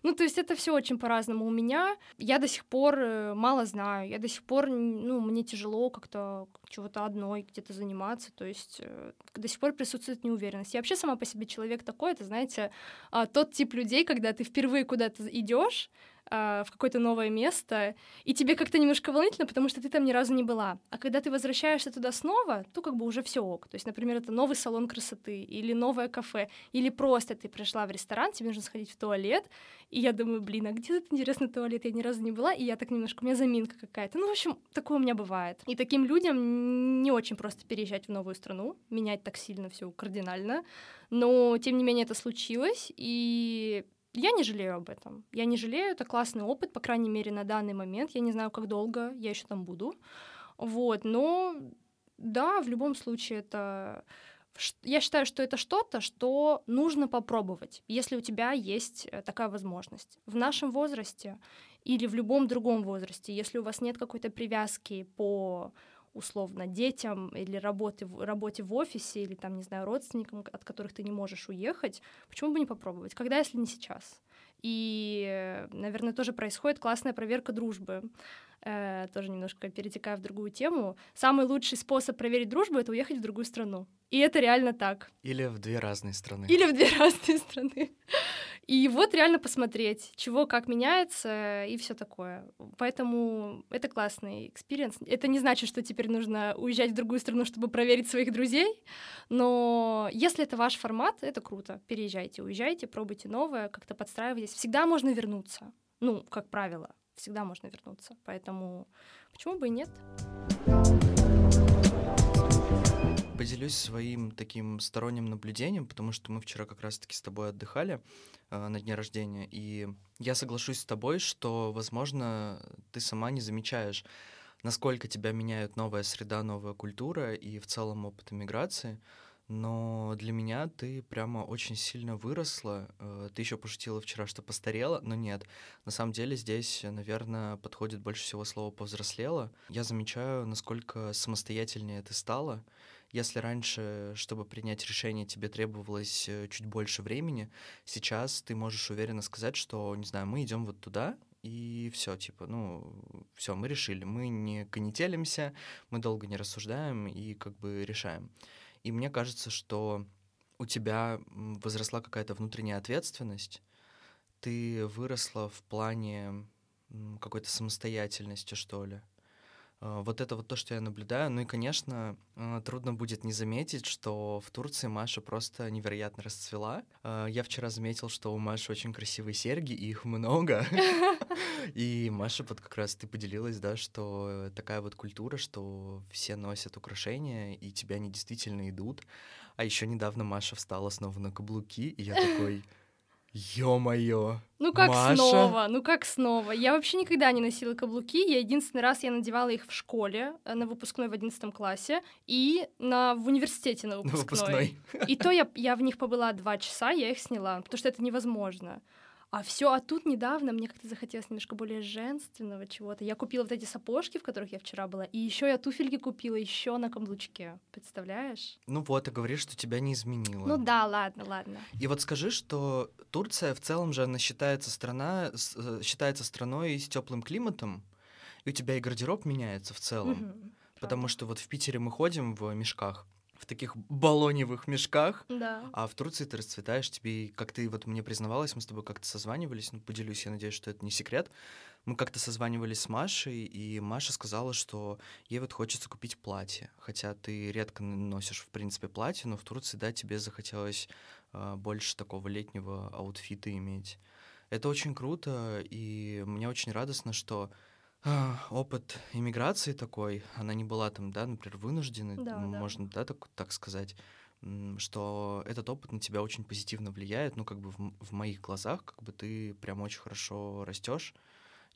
Ну, то есть это все очень по-разному. У меня я до сих пор э, мало знаю, я до сих пор, ну, мне тяжело как-то чего-то одной где-то заниматься, то есть э, до сих пор присутствует неуверенность. Я вообще сама по себе человек такой, это, знаете, а, тот тип людей, когда ты впервые куда-то идешь в какое-то новое место, и тебе как-то немножко волнительно, потому что ты там ни разу не была. А когда ты возвращаешься туда снова, то как бы уже все ок. То есть, например, это новый салон красоты, или новое кафе, или просто ты пришла в ресторан, тебе нужно сходить в туалет, и я думаю, блин, а где этот интересный туалет? Я ни разу не была, и я так немножко, у меня заминка какая-то. Ну, в общем, такое у меня бывает. И таким людям не очень просто переезжать в новую страну, менять так сильно все кардинально, но, тем не менее, это случилось, и я не жалею об этом. Я не жалею, это классный опыт, по крайней мере, на данный момент. Я не знаю, как долго я еще там буду. Вот, но да, в любом случае это... Я считаю, что это что-то, что нужно попробовать, если у тебя есть э, такая возможность. В нашем возрасте или в любом другом возрасте, если у вас нет какой-то привязки по условно детям или работе, работе в офисе или там, не знаю, родственникам, от которых ты не можешь уехать, почему бы не попробовать? Когда, если не сейчас? И, наверное, тоже происходит классная проверка дружбы. Э, тоже немножко перетекая в другую тему. Самый лучший способ проверить дружбу — это уехать в другую страну. И это реально так.
Или в две разные страны.
Или в две [LAUGHS] разные страны. И вот реально посмотреть, чего как меняется и все такое. Поэтому это классный experience. Это не значит, что теперь нужно уезжать в другую страну, чтобы проверить своих друзей, но если это ваш формат, это круто. Переезжайте, уезжайте, пробуйте новое, как-то подстраивайтесь. Всегда можно вернуться. Ну, как правило, всегда можно вернуться. Поэтому почему бы и нет?
Поделюсь своим таким сторонним наблюдением, потому что мы вчера как раз-таки с тобой отдыхали э, на дне рождения, и я соглашусь с тобой, что, возможно, ты сама не замечаешь, насколько тебя меняет новая среда, новая культура и в целом опыт иммиграции но для меня ты прямо очень сильно выросла. Э, ты еще пошутила вчера, что постарела, но нет. На самом деле здесь, наверное, подходит больше всего слово «повзрослела». Я замечаю, насколько самостоятельнее ты стала. Если раньше, чтобы принять решение, тебе требовалось э, чуть больше времени, сейчас ты можешь уверенно сказать, что, не знаю, мы идем вот туда, и все, типа, ну, все, мы решили. Мы не конетелимся, мы долго не рассуждаем и как бы решаем. И мне кажется, что у тебя возросла какая-то внутренняя ответственность, ты выросла в плане какой-то самостоятельности, что ли. А, вот это вот то, что я наблюдаю. Ну и, конечно, а, трудно будет не заметить, что в Турции Маша просто невероятно расцвела. А, я вчера заметил, что у Маши очень красивые серьги, и их много. [LAUGHS] [LAUGHS] И Маша вот как раз ты поделилась, да, что такая вот культура, что все носят украшения, и тебя они действительно идут. А еще недавно Маша встала снова на каблуки, и я [LAUGHS] такой... Ё-моё!
Ну как
Маша?
снова? Ну как снова? Я вообще никогда не носила каблуки. Я единственный раз я надевала их в школе э, на выпускной в одиннадцатом классе и на, в университете на выпускной. На выпускной. И то я, я в них побыла два часа, я их сняла, потому что это невозможно. А все, а тут недавно мне как-то захотелось немножко более женственного чего-то. Я купила вот эти сапожки, в которых я вчера была, и еще я туфельки купила еще на каблучке. Представляешь?
Ну вот, ты говоришь, что тебя не изменило.
Ну да, ладно, ладно.
И вот скажи, что Турция в целом же она считается страна, э, считается страной с теплым климатом, и у тебя и гардероб меняется в целом. Угу, потому что вот в Питере мы ходим в мешках в таких баллоневых мешках.
Да.
А в Турции ты расцветаешь, тебе, как ты вот мне признавалась, мы с тобой как-то созванивались, ну, поделюсь, я надеюсь, что это не секрет. Мы как-то созванивались с Машей, и Маша сказала, что ей вот хочется купить платье. Хотя ты редко носишь, в принципе, платье, но в Турции, да, тебе захотелось э, больше такого летнего аутфита иметь. Это очень круто, и мне очень радостно, что опыт иммиграции такой, она не была там, да, например, вынужденной, да, можно, да, да так, так сказать, что этот опыт на тебя очень позитивно влияет, ну, как бы в, в моих глазах, как бы ты прям очень хорошо растешь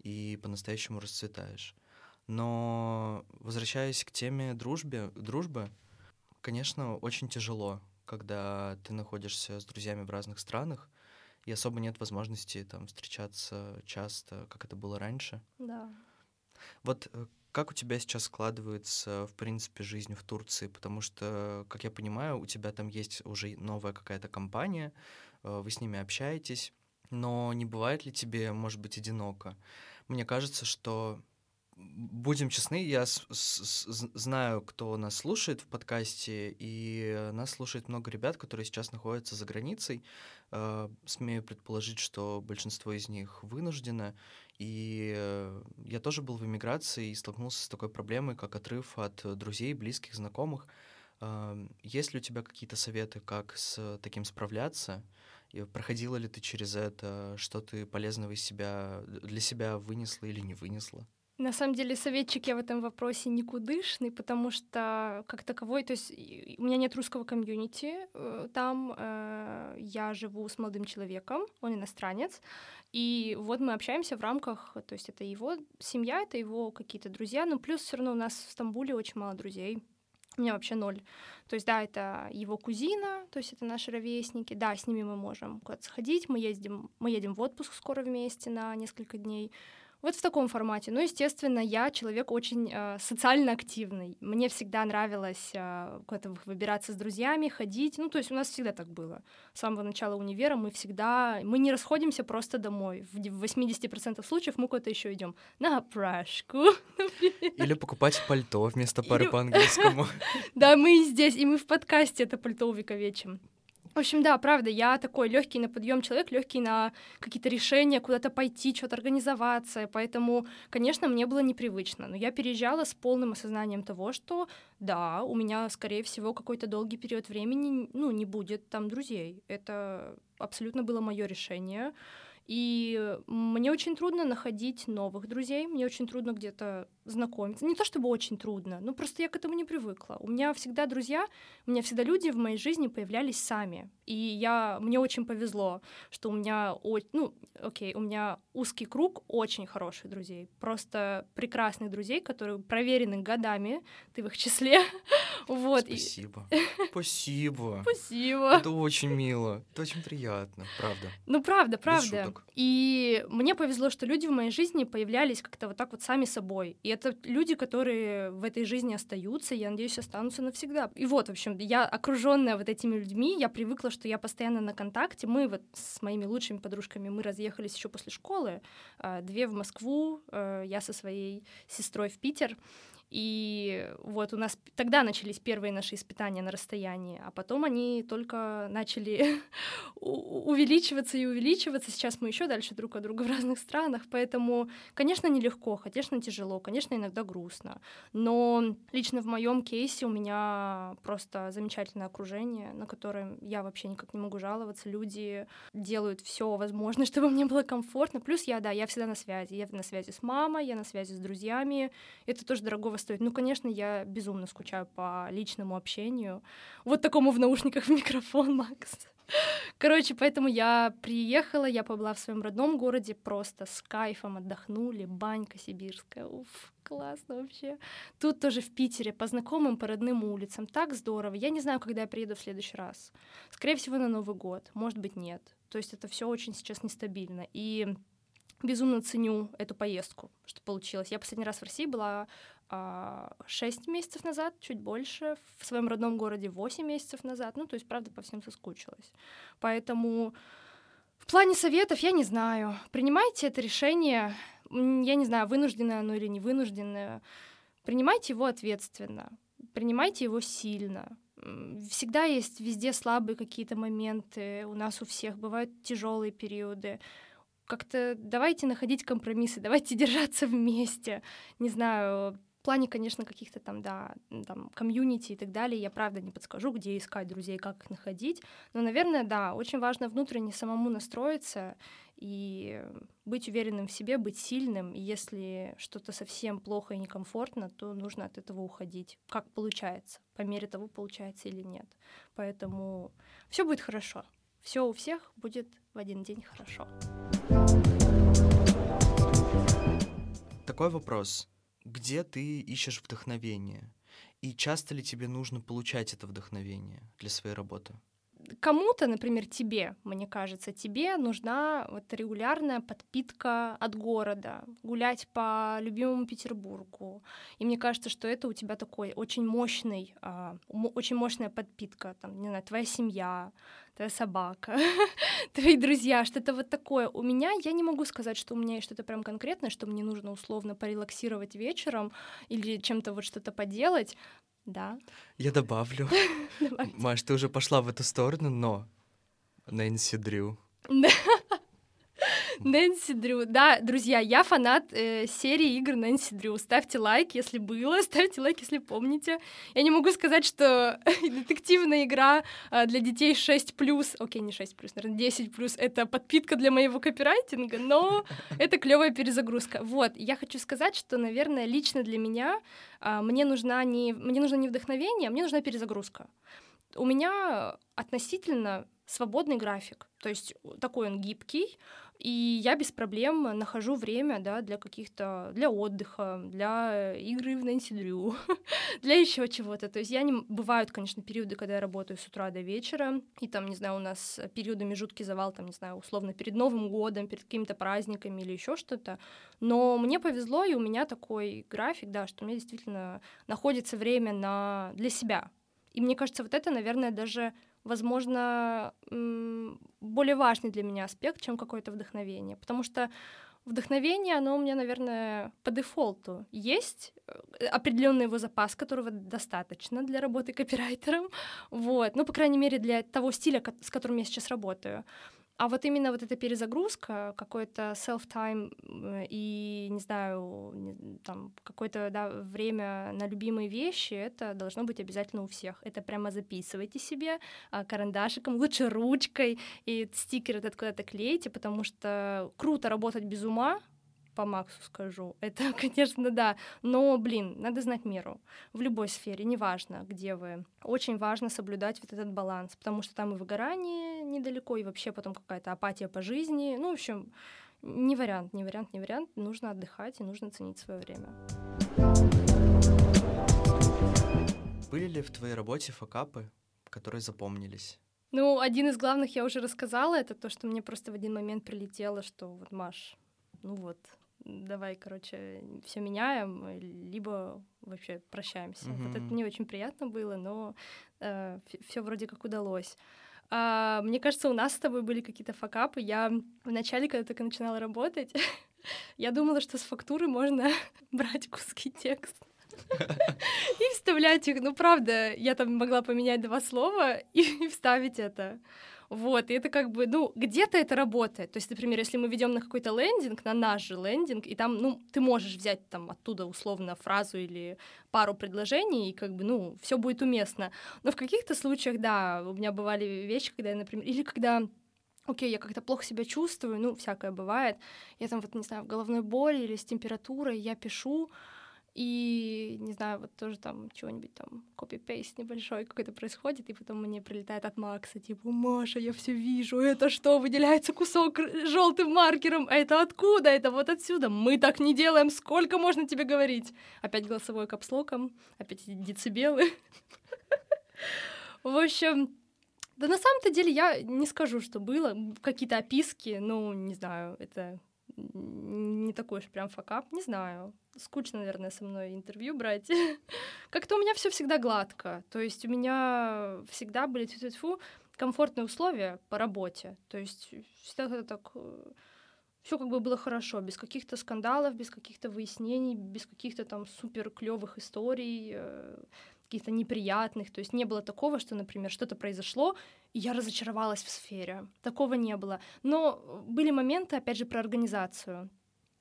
и по-настоящему расцветаешь. Но возвращаясь к теме дружбы, дружбы, конечно, очень тяжело, когда ты находишься с друзьями в разных странах, и особо нет возможности там встречаться часто, как это было раньше.
Да.
Вот э, как у тебя сейчас складывается, в принципе, жизнь в Турции? Потому что, как я понимаю, у тебя там есть уже новая какая-то компания, э, вы с ними общаетесь, но не бывает ли тебе, может быть, одиноко? Мне кажется, что будем честны, я с, с, знаю, кто нас слушает в подкасте, и нас слушает много ребят, которые сейчас находятся за границей. Э, смею предположить, что большинство из них вынуждено. И э, я тоже был в эмиграции и столкнулся с такой проблемой, как отрыв от друзей, близких, знакомых. Э, есть ли у тебя какие-то советы, как с таким справляться? Проходила ли ты через это? Что ты полезного из себя для себя вынесла или не вынесла?
На самом деле советчик я в этом вопросе никудышный, потому что как таковой, то есть у меня нет русского комьюнити э, там, э, я живу с молодым человеком, он иностранец, и вот мы общаемся в рамках, то есть это его семья, это его какие-то друзья, но плюс все равно у нас в Стамбуле очень мало друзей, у меня вообще ноль. То есть, да, это его кузина, то есть это наши ровесники. Да, с ними мы можем куда-то сходить. Мы ездим, мы едем в отпуск скоро вместе на несколько дней. Вот в таком формате. Ну, естественно, я человек очень э, социально активный. Мне всегда нравилось э, куда-то выбираться с друзьями, ходить. Ну, то есть у нас всегда так было. С самого начала универа мы всегда... Мы не расходимся просто домой. В 80% случаев мы куда-то еще идем на опрашку.
Или покупать пальто вместо пары по-английскому. [LAUGHS]
Да, мы здесь, и мы в подкасте это пальто увековечим. В общем, да, правда, я такой легкий на подъем человек, легкий на какие-то решения, куда-то пойти, что-то организоваться. Поэтому, конечно, мне было непривычно. Но я переезжала с полным осознанием того, что да, у меня, скорее всего, какой-то долгий период времени ну, не будет там друзей. Это абсолютно было мое решение. И мне очень трудно находить новых друзей, мне очень трудно где-то знакомиться. Не то чтобы очень трудно, но просто я к этому не привыкла. У меня всегда друзья, у меня всегда люди в моей жизни появлялись сами. И я, мне очень повезло, что у меня, ну, окей, у меня узкий круг очень хороших друзей, просто прекрасных друзей, которые проверены годами, ты в их числе. [LAUGHS] вот.
Спасибо. [LAUGHS] Спасибо.
Спасибо.
Это очень мило, это очень приятно, правда.
Ну, правда, правда. И мне повезло, что люди в моей жизни появлялись как-то вот так вот сами собой. И это люди, которые в этой жизни остаются, я надеюсь, останутся навсегда. И вот, в общем, я окруженная вот этими людьми, я привыкла, что я постоянно на контакте. Мы вот с моими лучшими подружками, мы разъехались еще после школы, а, две в Москву, э, я со своей сестрой в Питер. И вот у нас тогда начались первые наши испытания на расстоянии, а потом они только начали [LAUGHS] увеличиваться и увеличиваться. Сейчас мы еще дальше друг от друга в разных странах, поэтому, конечно, нелегко, конечно, тяжело, конечно, иногда грустно. Но лично в моем кейсе у меня просто замечательное окружение, на которое я вообще никак не могу жаловаться. Люди делают все возможное, [LAUGHS] чтобы мне было комфортно. Плюс я, да, я всегда на связи. Я на связи с мамой, я на связи с друзьями. Это тоже дорогого дорого стоит. Ну, конечно, я безумно скучаю по личному общению. Вот такому в наушниках в микрофон, Макс. Короче, поэтому я приехала, я побыла в своем родном городе, просто с кайфом отдохнули, банька сибирская, уф, классно вообще. Тут тоже в Питере, по знакомым, по родным улицам, так здорово. Я не знаю, когда я приеду в следующий раз. Скорее всего, на Новый год, может быть, нет. То есть это все очень сейчас нестабильно. И безумно ценю эту поездку, что получилось. Я последний раз в России была 6 месяцев назад, чуть больше, в своем родном городе 8 месяцев назад. Ну, то есть, правда, по всем соскучилась. Поэтому в плане советов я не знаю. Принимайте это решение, я не знаю, вынужденное оно или не вынужденное. Принимайте его ответственно, принимайте его сильно. Всегда есть везде слабые какие-то моменты, у нас у всех бывают тяжелые периоды как-то давайте находить компромиссы, [LAUGHS] давайте держаться вместе. Не знаю, плане, конечно, каких-то там, да, там, комьюнити и так далее, я правда не подскажу, где искать друзей, как их находить. Но, наверное, да, очень важно внутренне самому настроиться и быть уверенным в себе, быть сильным. И если что-то совсем плохо и некомфортно, то нужно от этого уходить. Как получается, по мере того, получается или нет. Поэтому все будет хорошо. Все у всех будет в один день хорошо.
Такой вопрос. Где ты ищешь вдохновение? И часто ли тебе нужно получать это вдохновение для своей работы?
Кому-то, например, тебе, мне кажется, тебе нужна вот регулярная подпитка от города, гулять по любимому Петербургу. И мне кажется, что это у тебя такой очень мощный, а, очень мощная подпитка, там, не знаю, твоя семья, твоя собака, [LAUGHS] твои друзья, что-то вот такое. У меня, я не могу сказать, что у меня есть что-то прям конкретное, что мне нужно условно порелаксировать вечером или чем-то вот что-то поделать. Да.
Я добавлю. [LAUGHS] Маш, ты уже пошла в эту сторону, но Нэнси Дрю. [LAUGHS]
Нэнси Дрю. Да, друзья, я фанат э, серии игр Нэнси Дрю. Ставьте лайк, если было, [LAUGHS] ставьте лайк, если помните. Я не могу сказать, что [LAUGHS] детективная игра э, для детей 6+, окей, не 6+, наверное, 10+, это подпитка для моего копирайтинга, но это клевая перезагрузка. Вот, я хочу сказать, что, наверное, лично для меня э, мне, нужна не, мне нужно не вдохновение, мне нужна перезагрузка у меня относительно свободный график, то есть такой он гибкий, и я без проблем нахожу время, да, для каких-то, для отдыха, для игры в Нэнси [LAUGHS] для еще чего-то. То есть я не... Бывают, конечно, периоды, когда я работаю с утра до вечера, и там, не знаю, у нас периодами жуткий завал, там, не знаю, условно, перед Новым годом, перед какими-то праздниками или еще что-то. Но мне повезло, и у меня такой график, да, что у меня действительно находится время на... для себя. И мне кажется, вот это, наверное, даже возможно, более важный для меня аспект, чем какое-то вдохновение. Потому что вдохновение, оно у меня, наверное, по дефолту есть, э, определенный его запас, которого достаточно для работы копирайтером, вот, ну, по крайней мере, для того стиля, с которым я сейчас работаю. А вот именно вот эта перезагрузка, какой-то self-time и, не знаю, там, какое-то да, время на любимые вещи, это должно быть обязательно у всех. Это прямо записывайте себе а, карандашиком, лучше ручкой, и стикер этот куда-то клейте, потому что круто работать без ума, по Максу скажу. [LAUGHS] Это, конечно, да. Но, блин, надо знать меру. В любой сфере, неважно, где вы. Очень важно соблюдать вот этот баланс, потому что там и выгорание недалеко, и вообще потом какая-то апатия по жизни. Ну, в общем, не вариант, не вариант, не вариант. Нужно отдыхать и нужно ценить свое время.
Были ли в твоей работе факапы, которые запомнились?
Ну, один из главных я уже рассказала, это то, что мне просто в один момент прилетело, что вот, Маш, ну вот, давай, короче, все меняем, либо вообще прощаемся. Mm-hmm. Вот это не очень приятно было, но э, все вроде как удалось. А, мне кажется, у нас с тобой были какие-то факапы. Я вначале, когда только начинала работать, [LAUGHS] я думала, что с фактуры можно [LAUGHS] брать куски текста [LAUGHS] и вставлять их. Ну, правда, я там могла поменять два слова и вставить это. Вот, и это как бы, ну, где-то это работает. То есть, например, если мы ведем на какой-то лендинг, на наш же лендинг, и там, ну, ты можешь взять там оттуда условно фразу или пару предложений, и как бы, ну, все будет уместно. Но в каких-то случаях, да, у меня бывали вещи, когда я, например, или когда окей, я как-то плохо себя чувствую, ну, всякое бывает. Я там вот, не знаю, в головной боли или с температурой, я пишу, и, не знаю, вот тоже там чего-нибудь там, копи-пейст небольшой какой-то происходит, и потом мне прилетает от Макса, типа, Маша, я все вижу, это что, выделяется кусок желтым маркером, а это откуда? Это вот отсюда. Мы так не делаем, сколько можно тебе говорить? Опять голосовой капслоком, опять децибелы. В общем, да на самом-то деле я не скажу, что было. Какие-то описки, ну, не знаю, это не такой уж прям факап, не знаю. Скучно, наверное, со мной интервью брать. [LAUGHS] Как-то у меня все всегда гладко. То есть у меня всегда были тьфу комфортные условия по работе. То есть всегда так э, все как бы было хорошо, без каких-то скандалов, без каких-то выяснений, без каких-то там супер клевых историй, э, каких-то неприятных. То есть не было такого, что, например, что-то произошло, и я разочаровалась в сфере. Такого не было. Но были моменты, опять же, про организацию.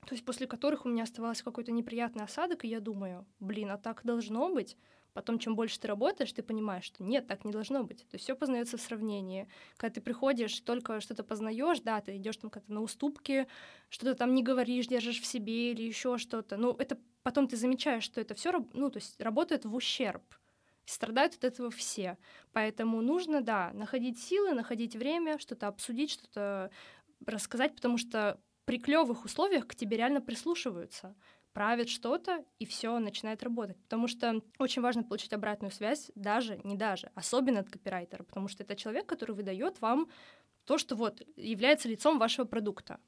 То есть после которых у меня оставался какой-то неприятный осадок, и я думаю, блин, а так должно быть? Потом, чем больше ты работаешь, ты понимаешь, что нет, так не должно быть. То есть все познается в сравнении. Когда ты приходишь, только что-то познаешь, да, ты идешь там как-то на уступки, что-то там не говоришь, держишь в себе или еще что-то. Ну, это потом ты замечаешь, что это все, ну, то есть работает в ущерб. Страдают от этого все. Поэтому нужно, да, находить силы, находить время, что-то обсудить, что-то рассказать, потому что при клевых условиях к тебе реально прислушиваются правят что-то, и все начинает работать. Потому что очень важно получить обратную связь, даже, не даже, особенно от копирайтера, потому что это человек, который выдает вам то, что вот является лицом вашего продукта.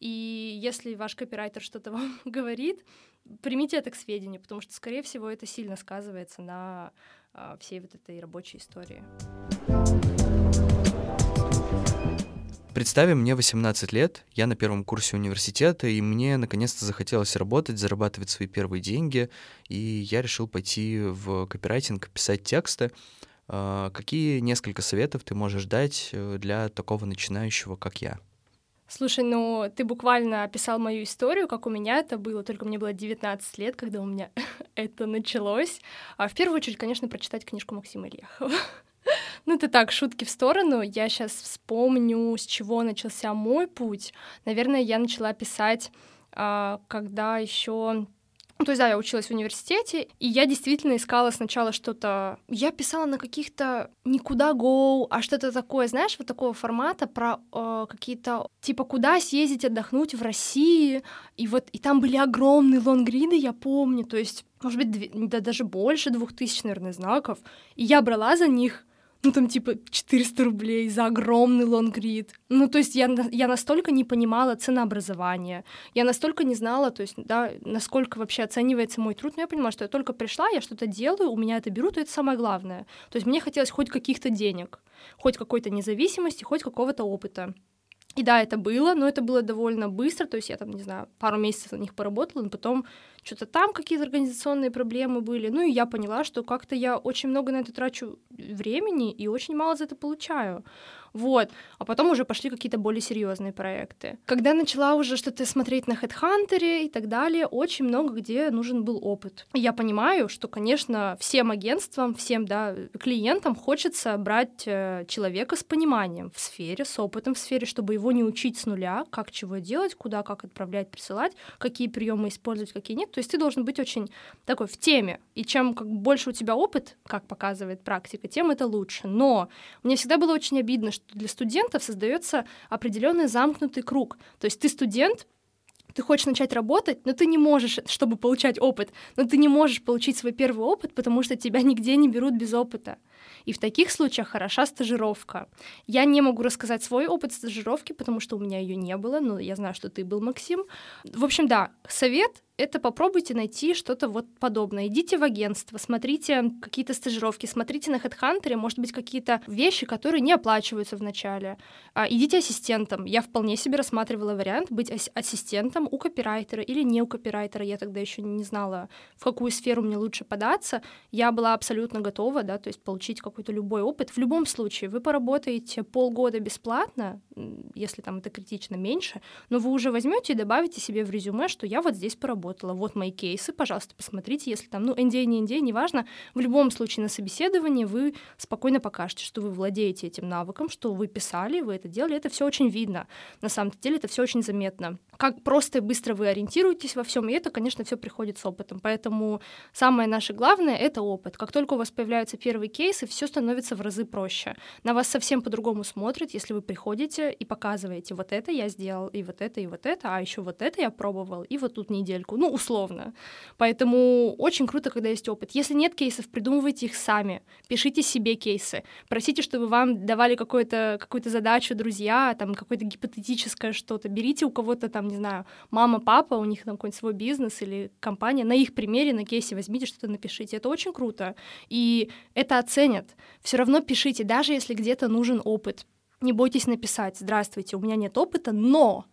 И если ваш копирайтер что-то [LAUGHS] вам говорит, примите это к сведению, потому что, скорее всего, это сильно сказывается на а, всей вот этой рабочей истории.
Представим, мне 18 лет, я на первом курсе университета, и мне наконец-то захотелось работать, зарабатывать свои первые деньги, и я решил пойти в копирайтинг, писать тексты. А, какие несколько советов ты можешь дать э, для такого начинающего, как я?
Слушай, ну ты буквально описал мою историю, как у меня это было, только мне было 19 лет, когда у меня [LAUGHS] это началось. А в первую очередь, конечно, прочитать книжку Максима Ильяхова. [LAUGHS] Ну, это так, шутки в сторону. Я сейчас вспомню, с чего начался мой путь. Наверное, я начала писать, а, когда еще Ну, то есть, да, я училась в университете, и я действительно искала сначала что-то... Я писала на каких-то никуда go, а что-то такое, знаешь, вот такого формата про э, какие-то... Типа, куда съездить отдохнуть в России, и вот... И там были огромные лонгриды, я помню, то есть, может быть, дв... да, даже больше двух тысяч, наверное, знаков. И я брала за них ну там типа 400 рублей за огромный лонгрид. Ну то есть я, я настолько не понимала ценообразования, я настолько не знала, то есть, да, насколько вообще оценивается мой труд, но я понимала, что я только пришла, я что-то делаю, у меня это берут, и это самое главное. То есть мне хотелось хоть каких-то денег, хоть какой-то независимости, хоть какого-то опыта. И да, это было, но это было довольно быстро, то есть я там, не знаю, пару месяцев на них поработала, но потом что-то там какие-то организационные проблемы были. Ну и я поняла, что как-то я очень много на это трачу времени и очень мало за это получаю. Вот. А потом уже пошли какие-то более серьезные проекты. Когда начала уже что-то смотреть на HeadHunter и так далее, очень много где нужен был опыт. И я понимаю, что, конечно, всем агентствам, всем да, клиентам хочется брать э, человека с пониманием в сфере, с опытом в сфере, чтобы его не учить с нуля, как чего делать, куда, как отправлять, присылать, какие приемы использовать, какие нет. То есть ты должен быть очень такой в теме. И чем как больше у тебя опыт, как показывает практика, тем это лучше. Но мне всегда было очень обидно, что для студентов создается определенный замкнутый круг. То есть ты студент, ты хочешь начать работать, но ты не можешь, чтобы получать опыт, но ты не можешь получить свой первый опыт, потому что тебя нигде не берут без опыта. И в таких случаях хороша стажировка. Я не могу рассказать свой опыт стажировки, потому что у меня ее не было, но я знаю, что ты был, Максим. В общем, да, совет это попробуйте найти что-то вот подобное. Идите в агентство, смотрите какие-то стажировки, смотрите на HeadHunter, может быть, какие-то вещи, которые не оплачиваются вначале. А, идите ассистентом. Я вполне себе рассматривала вариант быть ассистентом у копирайтера или не у копирайтера. Я тогда еще не знала, в какую сферу мне лучше податься. Я была абсолютно готова, да, то есть получить какой-то любой опыт. В любом случае, вы поработаете полгода бесплатно, если там это критично меньше, но вы уже возьмете и добавите себе в резюме, что я вот здесь поработала работала, вот мои кейсы, пожалуйста, посмотрите, если там, ну, NDA, не NDA, неважно, в любом случае на собеседовании вы спокойно покажете, что вы владеете этим навыком, что вы писали, вы это делали, это все очень видно. На самом деле это все очень заметно. Как просто и быстро вы ориентируетесь во всем, и это, конечно, все приходит с опытом. Поэтому самое наше главное — это опыт. Как только у вас появляются первые кейсы, все становится в разы проще. На вас совсем по-другому смотрят, если вы приходите и показываете, вот это я сделал, и вот это, и вот это, а еще вот это я пробовал, и вот тут недельку ну, условно. Поэтому очень круто, когда есть опыт. Если нет кейсов, придумывайте их сами, пишите себе кейсы, просите, чтобы вам давали какую-то какую задачу друзья, там, какое-то гипотетическое что-то. Берите у кого-то там, не знаю, мама, папа, у них там какой-нибудь свой бизнес или компания, на их примере, на кейсе возьмите что-то, напишите. Это очень круто. И это оценят. Все равно пишите, даже если где-то нужен опыт. Не бойтесь написать, здравствуйте, у меня нет опыта, но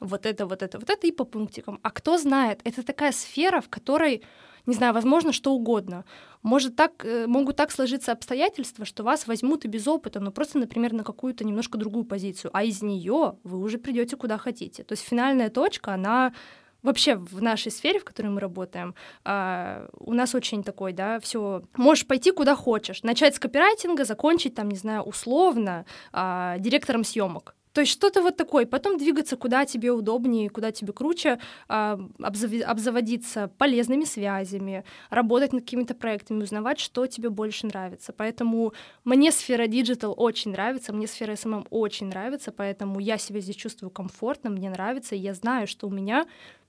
вот это, вот это, вот это и по пунктикам. А кто знает, это такая сфера, в которой, не знаю, возможно, что угодно. Может так, э, могут так сложиться обстоятельства, что вас возьмут и без опыта, но просто, например, на какую-то немножко другую позицию, а из нее вы уже придете куда хотите. То есть финальная точка, она вообще в нашей сфере, в которой мы работаем, э, у нас очень такой, да, все, можешь пойти куда хочешь, начать с копирайтинга, закончить там, не знаю, условно э, директором съемок. То есть что-то вот такое. Потом двигаться куда тебе удобнее, куда тебе круче, а, обзаводиться полезными связями, работать над какими-то проектами, узнавать, что тебе больше нравится. Поэтому мне сфера digital очень нравится, мне сфера SMM очень нравится, поэтому я себя здесь чувствую комфортно, мне нравится, и я знаю, что у меня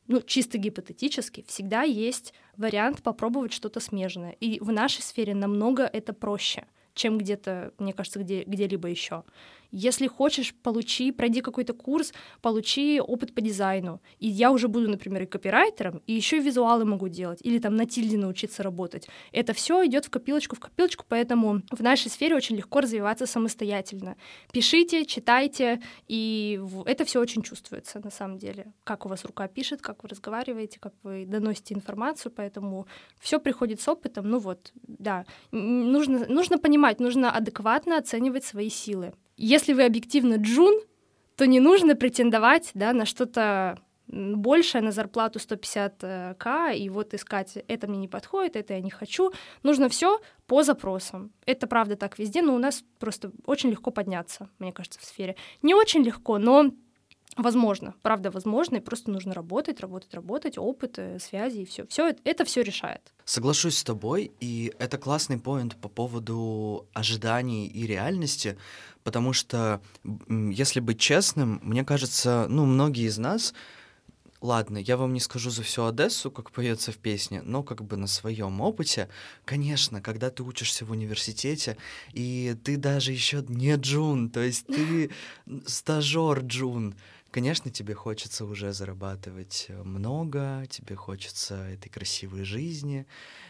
ну, чисто гипотетически, всегда есть вариант попробовать что-то смежное. И в нашей сфере намного это проще, чем где-то, мне кажется, где, где-либо еще. Если хочешь, получи, пройди какой-то курс, получи опыт по дизайну. И я уже буду, например, и копирайтером, и еще и визуалы могу делать, или там на тильде научиться работать. Это все идет в копилочку, в копилочку, поэтому в нашей сфере очень легко развиваться самостоятельно. Пишите, читайте, и это все очень чувствуется на самом деле. Как у вас рука пишет, как вы разговариваете, как вы доносите информацию, поэтому все приходит с опытом. Ну вот, да, нужно, нужно понимать, нужно адекватно оценивать свои силы. Если вы объективно джун, то не нужно претендовать да, на что-то большее, на зарплату 150к, и вот искать, это мне не подходит, это я не хочу. Нужно все по запросам. Это правда так везде, но у нас просто очень легко подняться, мне кажется, в сфере. Не очень легко, но Возможно, правда, возможно, и просто нужно работать, работать, работать, опыт, связи и все. Все это все решает.
Соглашусь с тобой, и это классный поинт по поводу ожиданий и реальности, потому что, если быть честным, мне кажется, ну, многие из нас Ладно, я вам не скажу за всю Одессу, как поется в песне, но как бы на своем опыте, конечно, когда ты учишься в университете, и ты даже еще не Джун, то есть ты [LAUGHS] стажер Джун, конечно, тебе хочется уже зарабатывать э, много, тебе хочется этой красивой жизни,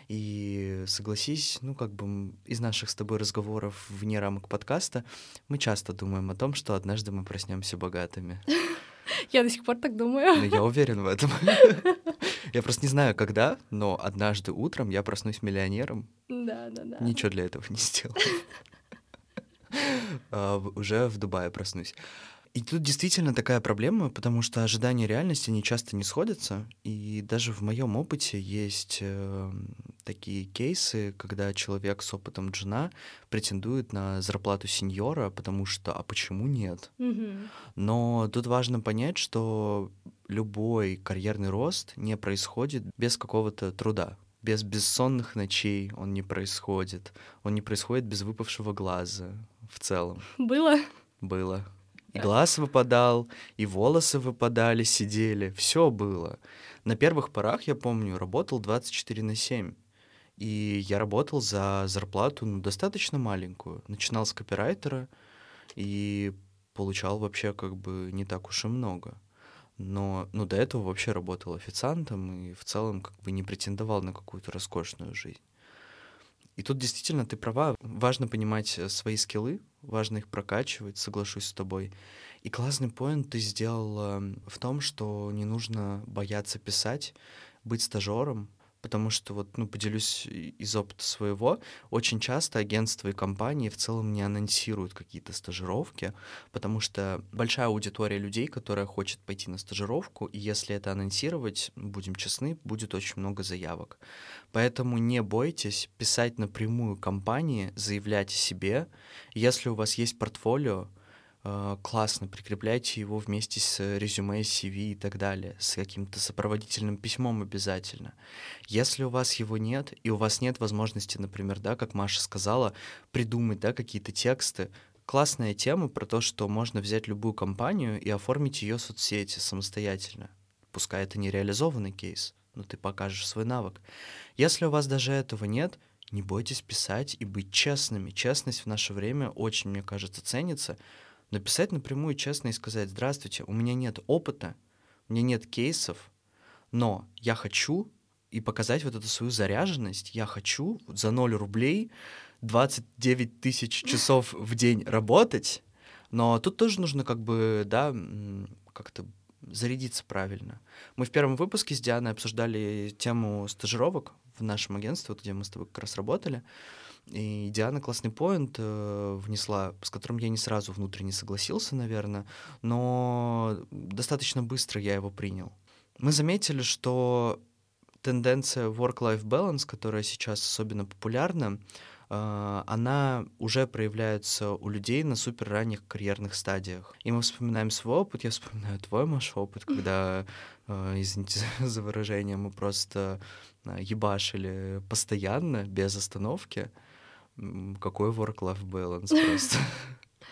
и согласись, ну как бы из наших с тобой разговоров вне рамок подкаста мы часто думаем о том, что однажды мы проснемся богатыми. [LAUGHS]
Я до сих пор так думаю.
Ну, я уверен в этом. [LAUGHS] Я просто не знаю, когда, но однажды утром я проснусь миллионером.
Да, да, да.
Ничего для этого не сделал. [LAUGHS] А, уже в Дубае проснусь. И тут действительно такая проблема, потому что ожидания реальности не часто не сходятся. И даже в моем опыте есть э, такие кейсы, когда человек с опытом джина претендует на зарплату сеньора, потому что а почему нет?
Mm-hmm.
Но тут важно понять, что любой карьерный рост не происходит без какого-то труда. Без бессонных ночей он не происходит. Он не происходит без выпавшего глаза в целом.
Было?
Было. Глаз выпадал, и волосы выпадали, сидели. Все было. На первых порах, я помню, работал 24 на 7. И я работал за зарплату ну, достаточно маленькую. Начинал с копирайтера и получал вообще как бы не так уж и много. Но ну, до этого вообще работал официантом и в целом как бы не претендовал на какую-то роскошную жизнь. И тут действительно ты права. Важно понимать свои скиллы, важно их прокачивать, соглашусь с тобой. И классный поинт ты сделал в том, что не нужно бояться писать, быть стажером, потому что вот, ну, поделюсь из опыта своего, очень часто агентства и компании в целом не анонсируют какие-то стажировки, потому что большая аудитория людей, которая хочет пойти на стажировку, и если это анонсировать, будем честны, будет очень много заявок. Поэтому не бойтесь писать напрямую компании, заявлять о себе. Если у вас есть портфолио, классно, прикрепляйте его вместе с резюме, CV и так далее, с каким-то сопроводительным письмом обязательно. Если у вас его нет, и у вас нет возможности, например, да, как Маша сказала, придумать, да, какие-то тексты, классная тема про то, что можно взять любую компанию и оформить ее соцсети самостоятельно. Пускай это не реализованный кейс, но ты покажешь свой навык. Если у вас даже этого нет, не бойтесь писать и быть честными. Честность в наше время очень, мне кажется, ценится — написать напрямую честно и сказать, здравствуйте, у меня нет опыта, у меня нет кейсов, но я хочу и показать вот эту свою заряженность, я хочу за 0 рублей 29 тысяч часов в день работать, но тут тоже нужно как бы, да, как-то зарядиться правильно. Мы в первом выпуске с Дианой обсуждали тему стажировок в нашем агентстве, где мы с тобой как раз работали. И Диана классный поинт э, внесла, с которым я не сразу внутренне согласился, наверное, но достаточно быстро я его принял. Мы заметили, что тенденция work-life balance, которая сейчас особенно популярна, э, она уже проявляется у людей на супер ранних карьерных стадиях. И мы вспоминаем свой опыт, я вспоминаю твой, Маш, опыт, когда, э, извините за выражение, мы просто э, ебашили постоянно, без остановки. Какой work-life balance просто.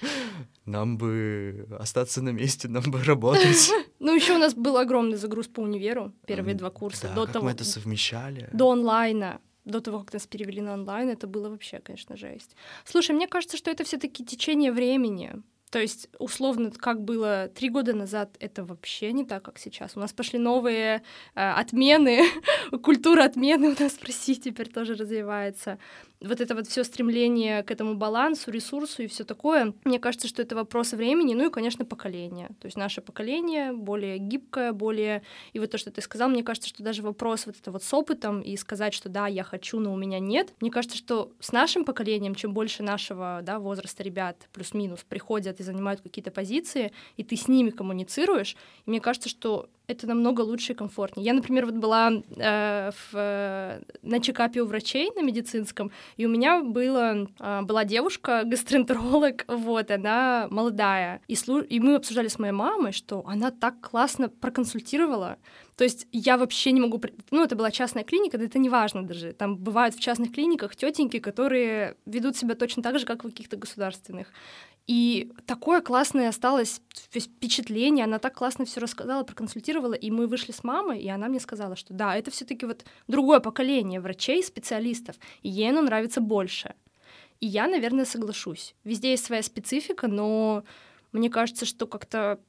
[LAUGHS] Нам бы остаться на месте, нам бы работать. [LAUGHS]
Ну, еще у нас был огромный загруз по универу, первые два курса.
Да, до как того, мы это совмещали.
До онлайна до того, как нас перевели на онлайн, это было вообще, конечно, жесть. Слушай, мне кажется, что это все-таки течение времени. То есть, условно, как было три года назад, это вообще не так, как сейчас. У нас пошли новые э, отмены, [LAUGHS] культура отмены у нас в России теперь тоже развивается вот это вот все стремление к этому балансу, ресурсу и все такое, мне кажется, что это вопрос времени, ну и, конечно, поколения. То есть наше поколение более гибкое, более... И вот то, что ты сказал, мне кажется, что даже вопрос вот это вот с опытом и сказать, что да, я хочу, но у меня нет, мне кажется, что с нашим поколением, чем больше нашего да, возраста ребят плюс-минус приходят и занимают какие-то позиции, и ты с ними коммуницируешь, и мне кажется, что это намного лучше и комфортнее. Я, например, вот была э, в, э, на чекапе у врачей на медицинском, и у меня было, э, была девушка, [LAUGHS] гастроэнтеролог, вот, она молодая, и, слу- и мы обсуждали с моей мамой, что она так классно проконсультировала, то есть я вообще не могу... Ну, это была частная клиника, да это не важно даже. Там бывают в частных клиниках тетеньки, которые ведут себя точно так же, как в каких-то государственных. И такое классное осталось впечатление, она так классно все рассказала, проконсультировала, и мы вышли с мамой, и она мне сказала, что да, это все таки вот другое поколение врачей, специалистов, и ей оно нравится больше. И я, наверное, соглашусь. Везде есть своя специфика, но мне кажется, что как-то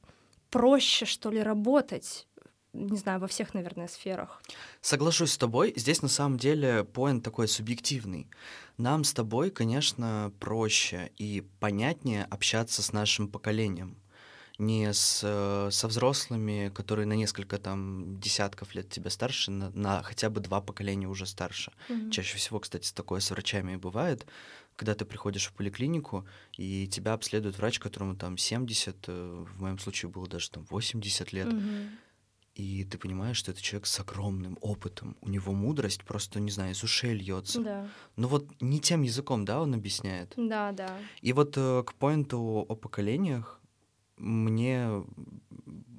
проще, что ли, работать не знаю, во всех, наверное, сферах.
Соглашусь с тобой. Здесь на самом деле поинт такой субъективный. Нам с тобой, конечно, проще и понятнее общаться с нашим поколением не с, э, со взрослыми, которые на несколько там десятков лет тебя старше, на, на хотя бы два поколения уже старше. Mm-hmm. Чаще всего, кстати, такое с врачами и бывает, когда ты приходишь в поликлинику, и тебя обследует врач, которому там 70, э, в моем случае было даже там 80 лет. Mm-hmm и ты понимаешь, что это человек с огромным опытом. У него мудрость просто, не знаю, из ушей льется.
Да.
Но вот не тем языком, да, он объясняет.
Да, да.
И вот э, к поинту о поколениях, мне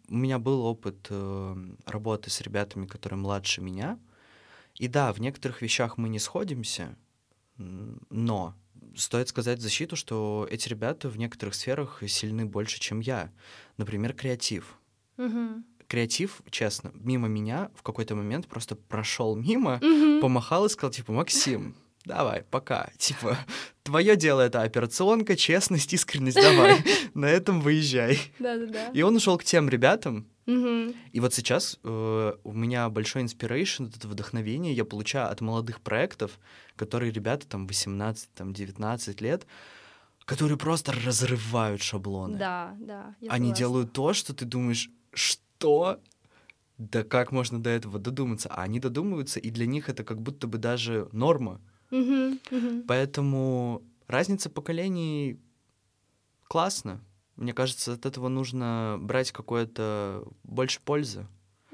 у меня был опыт э, работы с ребятами, которые младше меня. И да, в некоторых вещах мы не сходимся, но стоит сказать защиту, что эти ребята в некоторых сферах сильны больше, чем я. Например, креатив.
Угу
креатив, честно, мимо меня в какой-то момент просто прошел мимо, mm-hmm. помахал и сказал, типа, Максим, давай, пока. Типа, твое дело это операционка, честность, искренность, давай. На этом выезжай.
Да-да-да.
И он ушел к тем ребятам. И вот сейчас э, у меня большой inspiration, это вдохновение я получаю от молодых проектов, которые ребята там 18, там 19 лет, которые просто разрывают шаблоны.
Да, да.
Они согласна. делают то, что ты думаешь, что что? Да как можно до этого додуматься? А они додумываются, и для них это как будто бы даже норма.
Uh-huh, uh-huh.
Поэтому разница поколений классно. Мне кажется, от этого нужно брать какое-то больше пользы.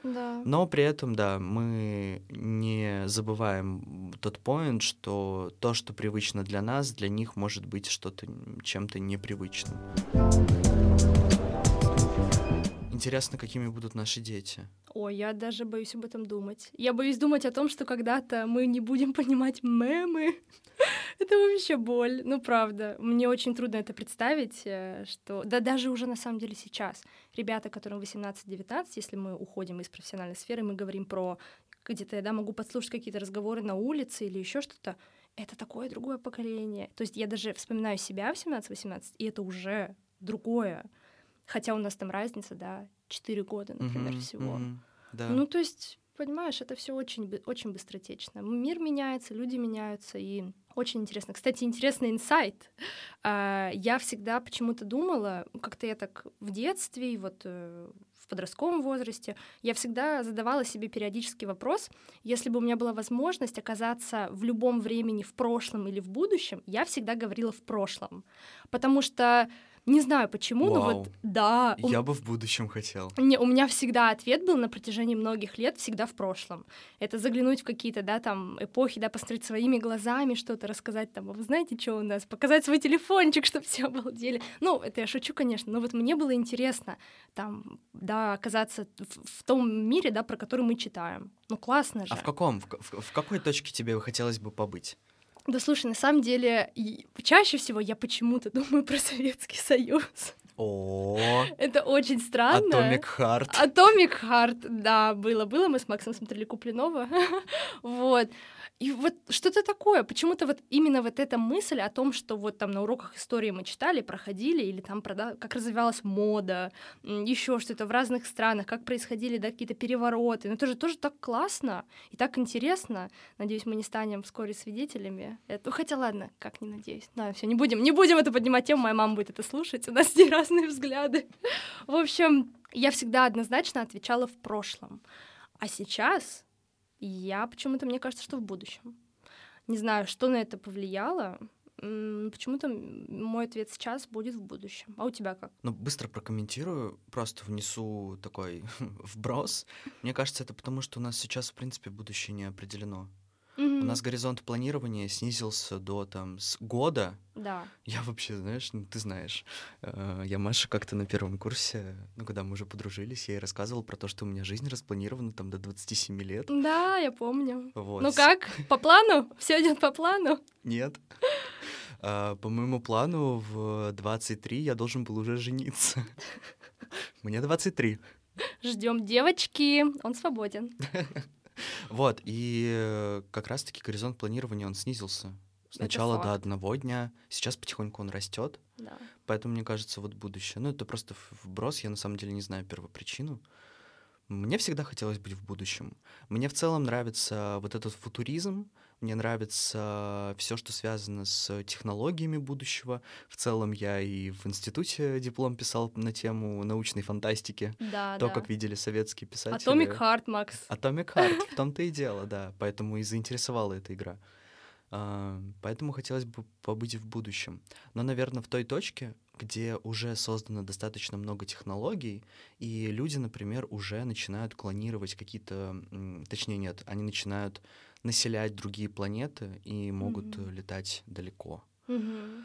Да.
Но при этом, да, мы не забываем тот поинт, что то, что привычно для нас, для них может быть что-то чем-то непривычным. Интересно, какими будут наши дети.
Ой, я даже боюсь об этом думать. Я боюсь думать о том, что когда-то мы не будем понимать мемы. [LAUGHS] это вообще боль. Ну, правда. Мне очень трудно это представить, э, что... Да даже уже на самом деле сейчас. Ребята, которым 18-19, если мы уходим из профессиональной сферы, мы говорим про... Где-то я да, могу подслушать какие-то разговоры на улице или еще что-то. Это такое другое поколение. То есть я даже вспоминаю себя в 17-18, и это уже другое. Хотя у нас там разница, да, 4 года, например, mm-hmm, всего.
Mm-hmm, да.
Ну, то есть, понимаешь, это все очень, очень быстротечно. Мир меняется, люди меняются, и очень интересно. Кстати, интересный инсайт. А, я всегда почему-то думала, как-то я так в детстве и вот э, в подростковом возрасте, я всегда задавала себе периодический вопрос, если бы у меня была возможность оказаться в любом времени в прошлом или в будущем, я всегда говорила в прошлом. Потому что не знаю почему,
Вау.
но вот да.
Я у... бы в будущем хотел.
Не, у меня всегда ответ был на протяжении многих лет всегда в прошлом. Это заглянуть в какие-то, да, там, эпохи, да, посмотреть своими глазами что-то, рассказать там, а вы знаете, что у нас, показать свой телефончик, чтобы все обалдели. Ну, это я шучу, конечно, но вот мне было интересно там, да, оказаться в, в том мире, да, про который мы читаем. Ну, классно же.
А в каком, в, в, в какой точке тебе хотелось бы побыть?
Да слушай, на самом деле, чаще всего я почему-то думаю про Советский Союз.
О,
это очень странно.
Atomic Heart.
Atomic Heart, да, было, было. Мы с Максом смотрели Куплинова. [LAUGHS] вот. И вот что-то такое, почему-то вот именно вот эта мысль о том, что вот там на уроках истории мы читали, проходили, или там как развивалась мода, еще что-то в разных странах, как происходили да, какие-то перевороты. Но это же тоже так классно и так интересно. Надеюсь, мы не станем вскоре свидетелями. Это... Хотя ладно, как не надеюсь. Да, все, не будем, не будем это поднимать тему, моя мама будет это слушать, у нас не разные взгляды. В общем, я всегда однозначно отвечала в прошлом. А сейчас я почему-то, мне кажется, что в будущем. Не знаю, что на это повлияло. Почему-то мой ответ сейчас будет в будущем. А у тебя как?
Ну, быстро прокомментирую, просто внесу такой [LAUGHS] вброс. Мне кажется, это потому, что у нас сейчас, в принципе, будущее не определено. Mm-hmm. У нас горизонт планирования снизился до там с года.
Да.
Я вообще, знаешь, ну ты знаешь, э, я Маша как-то на первом курсе, ну когда мы уже подружились, я ей рассказывал про то, что у меня жизнь распланирована там до 27 лет.
Да, я помню.
Вот.
Ну как, по плану? Все идет по плану?
Нет. А, по моему плану в 23 я должен был уже жениться. Мне 23.
Ждем девочки, он свободен. [LAUGHS] [LAUGHS]
Вот, и как раз-таки горизонт планирования, он снизился. Сначала до одного дня, сейчас потихоньку он растет.
Да.
Поэтому, мне кажется, вот будущее. Ну, это просто вброс, я на самом деле не знаю первопричину. Мне всегда хотелось быть в будущем. Мне в целом нравится вот этот футуризм, мне нравится все, что связано с технологиями будущего. В целом я и в институте диплом писал на тему научной фантастики.
Да,
То,
да.
как видели советские писатели.
Atomic Heart, Макс.
Atomic Heart, в том-то и дело, да. Поэтому и заинтересовала эта игра. А, поэтому хотелось бы побыть в будущем. Но, наверное, в той точке, где уже создано достаточно много технологий, и люди, например, уже начинают клонировать какие-то, точнее нет, они начинают населять другие планеты и могут mm-hmm. летать далеко.
Mm-hmm.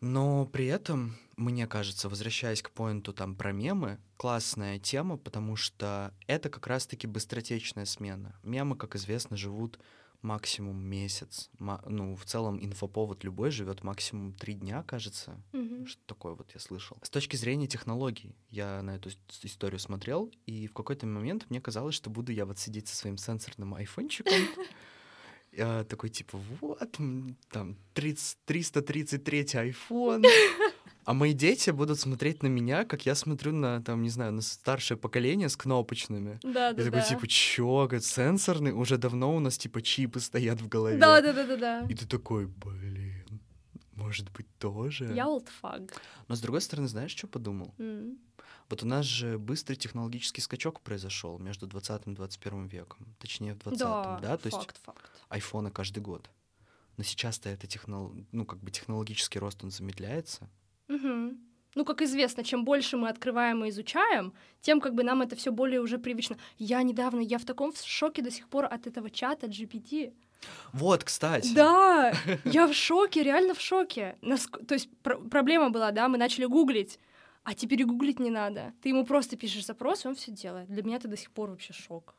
Но при этом, мне кажется, возвращаясь к поинту там про мемы, классная тема, потому что это как раз-таки быстротечная смена. Мемы, как известно, живут максимум месяц. Ну, в целом инфоповод любой живет максимум три дня, кажется.
Mm-hmm.
Что такое вот я слышал. С точки зрения технологий, я на эту историю смотрел, и в какой-то момент мне казалось, что буду я вот сидеть со своим сенсорным айфончиком, [LAUGHS] я такой, типа, вот, там, 30, 333 iPhone, а мои дети будут смотреть на меня, как я смотрю на, там, не знаю, на старшее поколение с кнопочными.
Да,
да.
Я
такой, типа, чё, говорит, сенсорный? Уже давно у нас, типа, чипы стоят в голове.
Да, да, да, да, да.
И ты такой, блин, может быть, тоже?
Я олдфаг.
Но с другой стороны, знаешь, что подумал?
Mm.
Вот у нас же быстрый технологический скачок произошел между 20 и 21 веком. Точнее, в 20
да,
да? То
факт,
есть
факт.
айфоны каждый год. Но сейчас-то это технол... ну, как бы технологический рост, он замедляется.
Угу. Ну, как известно, чем больше мы открываем и изучаем, тем как бы нам это все более уже привычно. Я недавно, я в таком шоке до сих пор от этого чата GPT.
Вот, кстати.
Да, я в шоке, реально в шоке. Наск... То есть пр- проблема была, да, мы начали гуглить, а теперь гуглить не надо. Ты ему просто пишешь запрос, и он все делает. Для меня это до сих пор вообще шок.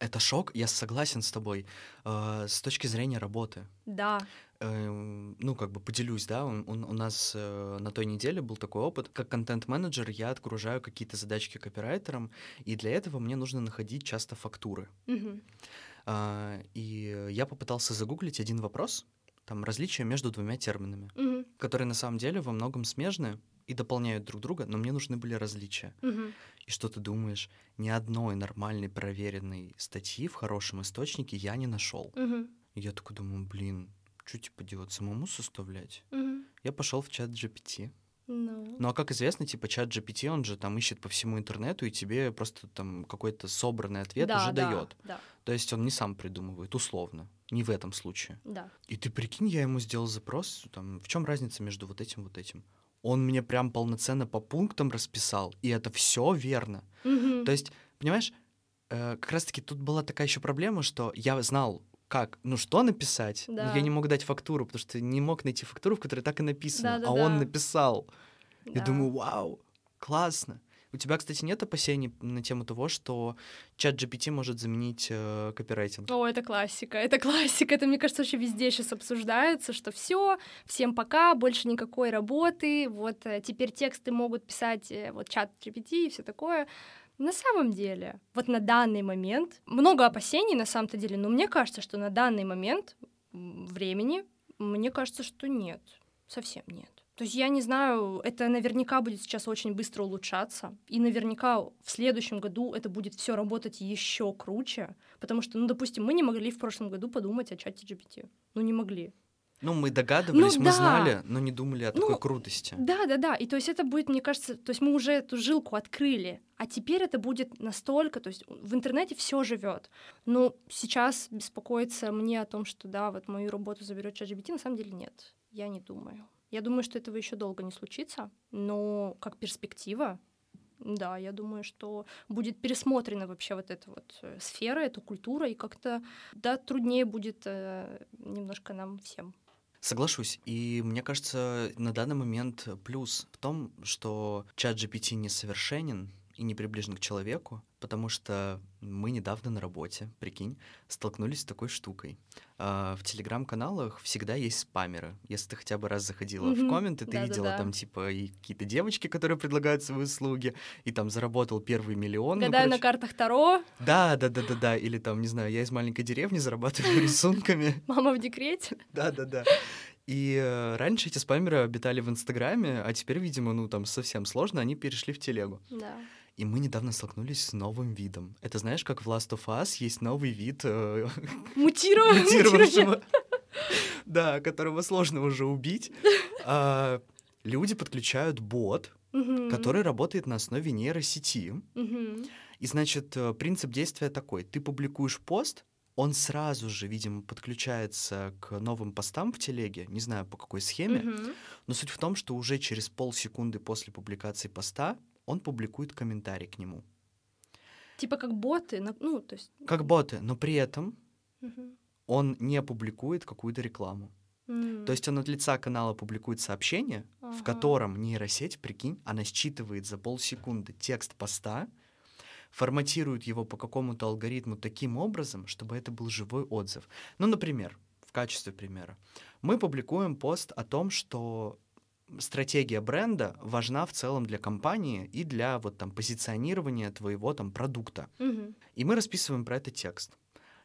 Это шок, я согласен с тобой. Э, с точки зрения работы.
Да.
Э, ну, как бы поделюсь, да, у, у нас э, на той неделе был такой опыт. Как контент-менеджер я отгружаю какие-то задачки копирайтерам, и для этого мне нужно находить часто фактуры.
Угу.
Э, и я попытался загуглить один вопрос, там различия между двумя терминами,
угу.
которые на самом деле во многом смежны и дополняют друг друга, но мне нужны были различия.
Угу.
И что ты думаешь? Ни одной нормальной проверенной статьи в хорошем источнике я не нашел.
Угу.
И я такой думаю, блин, что типа делать, самому составлять?
Угу.
Я пошел в чат GPT.
No.
Ну а как известно, типа чат GPT, он же там ищет по всему интернету, и тебе просто там какой-то собранный ответ
да,
уже
да,
дает.
Да.
То есть он не сам придумывает, условно. Не в этом случае.
Да.
И ты прикинь, я ему сделал запрос, там, в чем разница между вот этим вот этим? Он мне прям полноценно по пунктам расписал, и это все верно.
Угу.
То есть, понимаешь, э, как раз-таки тут была такая еще проблема, что я знал, как, ну что написать,
да.
но я не мог дать фактуру, потому что не мог найти фактуру, в которой так и написано,
да, да,
а
да.
он написал.
Да.
Я думаю, вау, классно. У тебя, кстати, нет опасений на тему того, что чат GPT может заменить э, копирайтинг?
О, это классика, это классика. Это, мне кажется, вообще везде сейчас обсуждается, что все, всем пока, больше никакой работы, вот э, теперь тексты могут писать э, вот чат GPT и все такое. На самом деле, вот на данный момент, много опасений на самом-то деле, но мне кажется, что на данный момент времени, мне кажется, что нет, совсем нет. То есть я не знаю, это наверняка будет сейчас очень быстро улучшаться, и наверняка в следующем году это будет все работать еще круче, потому что, ну, допустим, мы не могли в прошлом году подумать о чате GPT. Ну, не могли.
Ну, мы догадывались,
ну,
мы
да.
знали, но не думали о такой
ну,
крутости.
Да, да, да. И то есть это будет, мне кажется, то есть мы уже эту жилку открыли, а теперь это будет настолько, то есть в интернете все живет. Но сейчас беспокоиться мне о том, что да, вот мою работу заберет ChatGPT, на самом деле нет. Я не думаю. Я думаю, что этого еще долго не случится, но как перспектива, да, я думаю, что будет пересмотрена вообще вот эта вот э, сфера, эта культура, и как-то, да, труднее будет э, немножко нам всем.
Соглашусь. И мне кажется, на данный момент плюс в том, что чат GPT несовершенен, и не приближен к человеку, потому что мы недавно на работе, прикинь, столкнулись с такой штукой. А, в телеграм-каналах всегда есть спамеры. Если ты хотя бы раз заходила mm-hmm. в комменты, ты да, видела да, да. там типа и какие-то девочки, которые предлагают свои услуги, и там заработал первый миллион.
Ну, Гадаю ну, на картах Таро.
Да, да, да, да, да. Или там, не знаю, я из маленькой деревни зарабатываю [LAUGHS] рисунками.
Мама в декрете.
Да, да, да. И э, раньше эти спамеры обитали в Инстаграме, а теперь, видимо, ну там совсем сложно, они перешли в телегу.
Да.
И мы недавно столкнулись с новым видом. Это знаешь, как в Last of Us есть новый вид... Э, [LAUGHS]
Мутировавшего. [LAUGHS]
Да, которого сложно уже убить. [LAUGHS] А, люди подключают бот, который работает на основе нейросети. И, значит, э, принцип действия такой. Ты публикуешь пост, он сразу же, видимо, подключается к новым постам в телеге, не знаю по какой схеме, но суть в том, что уже через полсекунды после публикации поста он публикует комментарий к нему.
Типа как боты, ну, то есть...
Как боты, но при этом угу. он не публикует какую-то рекламу. Mm. То есть он от лица канала публикует сообщение, ага. в котором нейросеть, прикинь, она считывает за полсекунды текст поста, форматирует его по какому-то алгоритму таким образом, чтобы это был живой отзыв. Ну, например, в качестве примера, мы публикуем пост о том, что стратегия бренда важна в целом для компании и для вот там позиционирования твоего там продукта.
Угу.
И мы расписываем про это текст.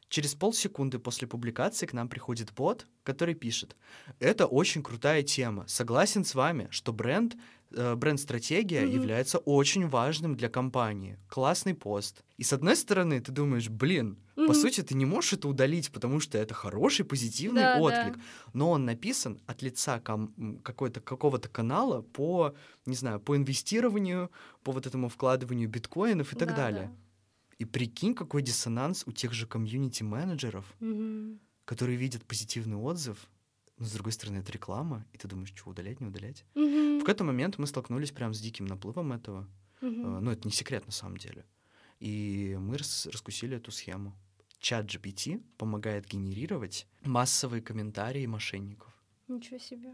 Через полсекунды после публикации к нам приходит бот, который пишет, это очень крутая тема, согласен с вами, что бренд бренд-стратегия mm-hmm. является очень важным для компании. Классный пост. И с одной стороны, ты думаешь, блин, mm-hmm. по сути, ты не можешь это удалить, потому что это хороший, позитивный да, отклик. Да. Но он написан от лица ком- какой-то, какого-то канала по, не знаю, по инвестированию, по вот этому вкладыванию биткоинов и так да, далее. Да. И прикинь, какой диссонанс у тех же комьюнити-менеджеров,
mm-hmm.
которые видят позитивный отзыв, но с другой стороны, это реклама, и ты думаешь, что удалять, не удалять.
Mm-hmm.
В какой-то момент мы столкнулись прям с диким наплывом этого.
Mm-hmm.
Ну, это не секрет на самом деле. И мы рас- раскусили эту схему. Чат GPT помогает генерировать массовые комментарии мошенников.
Ничего себе.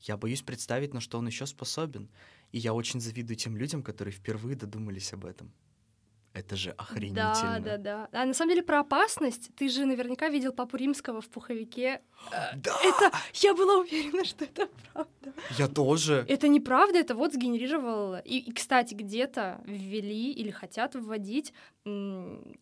Я боюсь представить, на что он еще способен. И я очень завидую тем людям, которые впервые додумались об этом. Это же охренительно.
Да, да, да. А на самом деле про опасность. Ты же наверняка видел папу римского в пуховике.
Да!
Это... Я была уверена, что это правда.
Я тоже.
Это неправда, это вот сгенерировал... И, и кстати, где-то ввели или хотят вводить,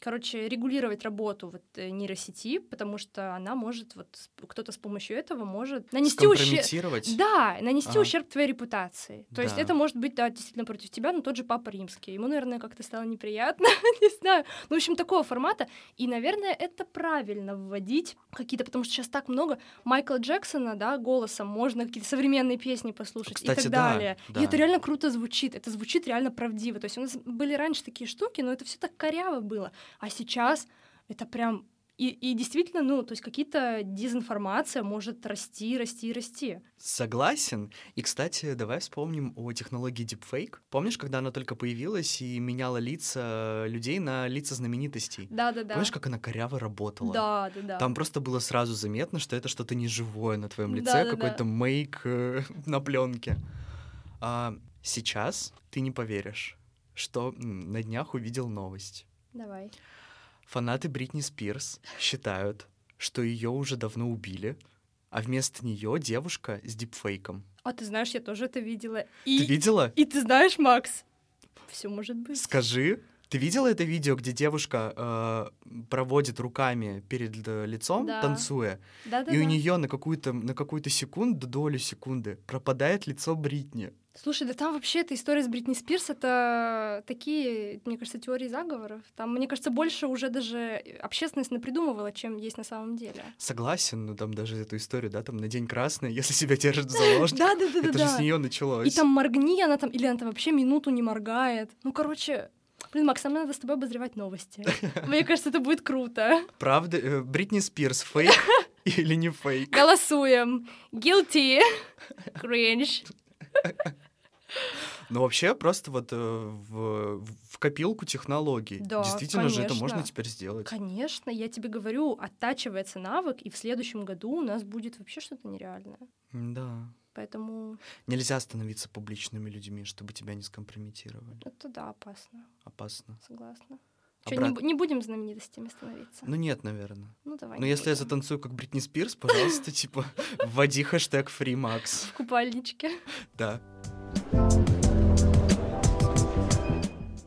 короче, регулировать работу вот э, нейросети, потому что она может, вот кто-то с помощью этого может нанести ущерб... Да, нанести а. ущерб твоей репутации. То да. есть это может быть, да, действительно против тебя, но тот же папа римский. Ему, наверное, как-то стало неприятно, [LAUGHS] не знаю. Ну, в общем, такого формата. И, наверное, это правильно вводить какие-то, потому что сейчас так много Майкла Джексона, да, голосом можно какие-то современные песни послушать
Кстати,
и так
да,
далее.
Да.
И это реально круто звучит, это звучит реально правдиво. То есть у нас были раньше такие штуки, но это все так коряво было. А сейчас это прям и, и действительно, ну, то есть какие-то дезинформация может расти, расти, расти.
Согласен. И, кстати, давай вспомним о технологии Deepfake. Помнишь, когда она только появилась и меняла лица людей на лица знаменитостей?
Да-да-да.
Помнишь, как она коряво работала?
Да-да-да.
Там просто было сразу заметно, что это что-то неживое на твоем лице, да, какой-то да. мейк э, [LAUGHS] на пленке. А сейчас ты не поверишь, что на днях увидел новость.
Давай.
Фанаты Бритни Спирс считают, что ее уже давно убили, а вместо нее девушка с дипфейком.
А ты знаешь, я тоже это видела.
И... Ты видела?
И ты знаешь, Макс, все может быть.
Скажи, ты видела это видео, где девушка э, проводит руками перед э, лицом, да. танцуя,
да, да,
и
да.
у нее на какую-то на какую-то секунду, долю секунды пропадает лицо Бритни.
Слушай, да там вообще эта история с Бритни Спирс, это такие, мне кажется, теории заговоров. Там, мне кажется, больше уже даже общественность напридумывала, чем есть на самом деле.
Согласен, но там даже эту историю, да, там на День Красный, [LAUGHS] если себя держат в заложниках.
Да, да, да,
Это же с нее началось.
И там моргни, она там, или она там вообще минуту не моргает. Ну, короче, Блин, Макс, нам надо с тобой обозревать новости. [LAUGHS] Мне кажется, это будет круто.
Правда? Э, Бритни Спирс, фейк [LAUGHS] или не фейк?
Голосуем. Guilty. Cringe.
Ну, вообще, просто вот э, в, в копилку технологий.
Да,
Действительно же это
конечно.
можно теперь сделать.
Конечно, я тебе говорю, оттачивается навык, и в следующем году у нас будет вообще что-то нереальное.
Да.
Поэтому
Нельзя становиться публичными людьми, чтобы тебя не скомпрометировали.
это да, опасно,
Опасно.
согласна. Чё,
Обрат-
не, не будем знаменитостями становиться?
Ну нет, наверное.
Ну давай.
Но если я
будем.
затанцую как Бритни Спирс, пожалуйста, типа, вводи хэштег FreeMax.
В купальничке.
Да.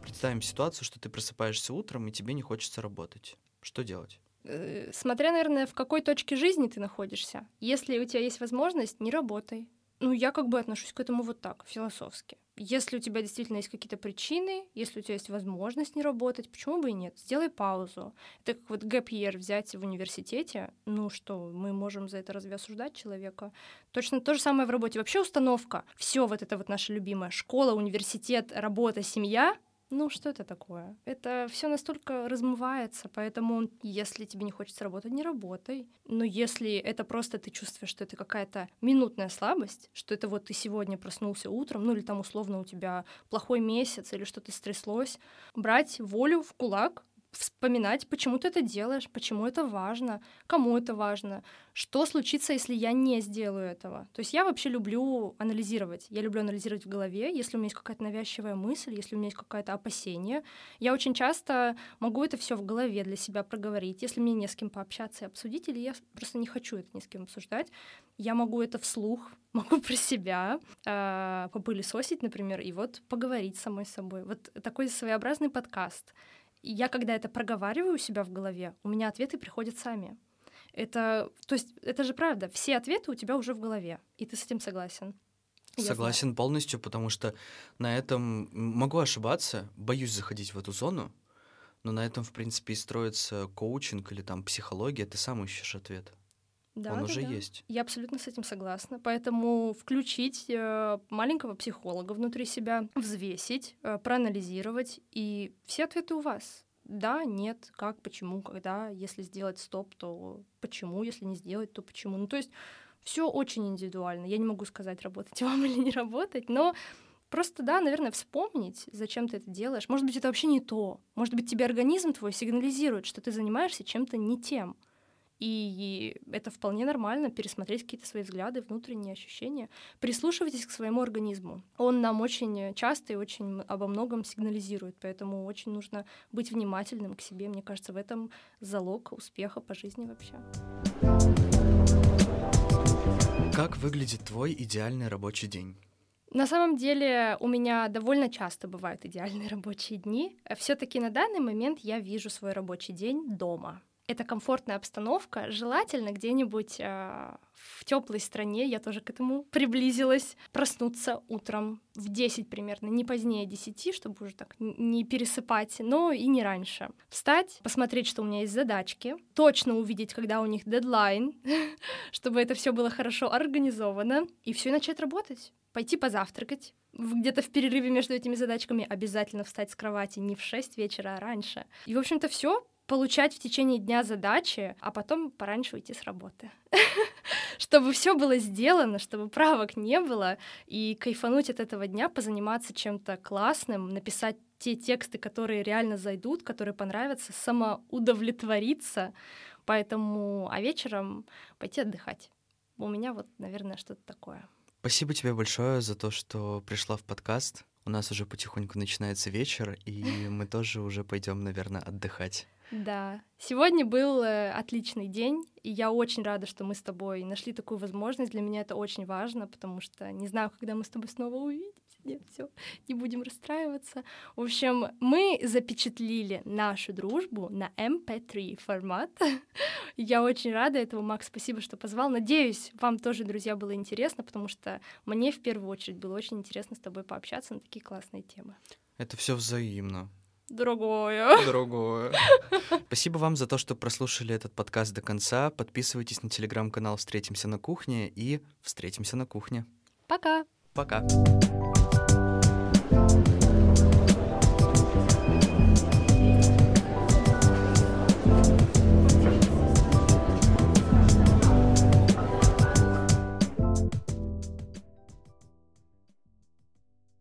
Представим ситуацию, что ты просыпаешься утром, и тебе не хочется работать. Что делать?
Э, Смотря, наверное, в какой точке жизни ты находишься. Если у тебя есть возможность, не работай. Ну, я как бы отношусь к этому вот так, философски. Если у тебя действительно есть какие-то причины, если у тебя есть возможность не работать, почему бы и нет? Сделай паузу. Это как вот гэп year взять в университете. Ну что, мы можем за это разве осуждать человека? Точно то же самое в работе. Вообще установка. Все вот это вот наше любимое. Школа, университет, работа, семья. Ну, что это такое? Это все настолько размывается, поэтому если тебе не хочется работать, не работай. Но если это просто ты чувствуешь, что это какая-то минутная слабость, что это вот ты сегодня проснулся утром, ну или там условно у тебя плохой месяц или что-то стряслось, брать волю в кулак, вспоминать, почему ты это делаешь, почему это важно, кому это важно, что случится, если я не сделаю этого. То есть я вообще люблю анализировать. Я люблю анализировать в голове, если у меня есть какая-то навязчивая мысль, если у меня есть какое-то опасение. Я очень часто могу это все в голове для себя проговорить. Если мне не с кем пообщаться и обсудить, или я просто не хочу это ни с кем обсуждать, я могу это вслух, [LAUGHS] могу про себя э, попылесосить, например, и вот поговорить с самой собой. Вот такой своеобразный подкаст. И я, когда это проговариваю у себя в голове, у меня ответы приходят сами. Это, то есть, это же правда. Все ответы у тебя уже в голове, и ты с этим согласен. Я
Согласен полностью, потому что на этом могу ошибаться, боюсь заходить в эту зону, но на этом, в принципе, и строится коучинг или там психология, ты сам ищешь ответ.
Да,
Он
да,
уже
да.
есть.
Я абсолютно с этим согласна. Поэтому включить э, маленького психолога внутри себя, взвесить, э, проанализировать, и все ответы у вас. Да, нет, как, почему, когда. Если сделать стоп, то почему, если не сделать, то почему. Ну, то есть все очень индивидуально. Я не могу сказать, работать [LAUGHS] вам или не работать, но просто, да, наверное, вспомнить, зачем ты это делаешь. Может быть, это вообще не то. Может быть, тебе организм твой сигнализирует, что ты занимаешься чем-то не тем. И это вполне нормально, пересмотреть какие-то свои взгляды, внутренние ощущения. Прислушивайтесь к своему организму. Он нам очень часто и очень обо многом сигнализирует, поэтому очень нужно быть внимательным к себе. Мне кажется, в этом залог успеха по жизни вообще.
Как выглядит твой идеальный рабочий день?
На самом деле у меня довольно часто бывают идеальные [LAUGHS] рабочие дни. Все-таки на данный момент я вижу свой рабочий день дома. Это комфортная обстановка, желательно где-нибудь э, в теплой стране, я тоже к этому приблизилась, проснуться утром в 10 примерно, не позднее 10, чтобы уже так не пересыпать, но и не раньше. Встать, посмотреть, что у меня есть задачки, точно увидеть, когда у них дедлайн, [LAUGHS] чтобы это все было хорошо организовано, и все начать работать пойти позавтракать, где-то в перерыве между этими задачками обязательно встать с кровати не в 6 вечера, а раньше. И, в общем-то, все получать в течение дня задачи, а потом пораньше уйти с работы. [LAUGHS] Чтобы все было сделано, чтобы правок не было, и кайфануть от этого дня, позаниматься чем-то классным, написать те тексты, которые реально зайдут, которые понравятся, самоудовлетвориться. Поэтому, а вечером пойти отдыхать. У меня вот, наверное, что-то такое.
Спасибо тебе большое за то, что пришла в подкаст. У нас уже потихоньку начинается вечер, и мы тоже уже пойдем, наверное, отдыхать.
Да, сегодня был э, отличный день, и я очень рада, что мы с тобой нашли такую возможность. Для меня это очень важно, потому что не знаю, когда мы с тобой снова увидимся. Нет, все, не будем расстраиваться. В общем, мы запечатлили нашу дружбу на MP3 формат. [LAUGHS] Я очень рада этому, Макс, спасибо, что позвал. Надеюсь, вам тоже, друзья, было интересно, потому что мне в первую очередь было очень интересно с тобой пообщаться на такие классные темы.
Это все взаимно.
Другое.
Другое. Спасибо вам за то, что прослушали этот подкаст до конца. Подписывайтесь на телеграм-канал «Встретимся на кухне» и «Встретимся на кухне».
Пока.
Пока.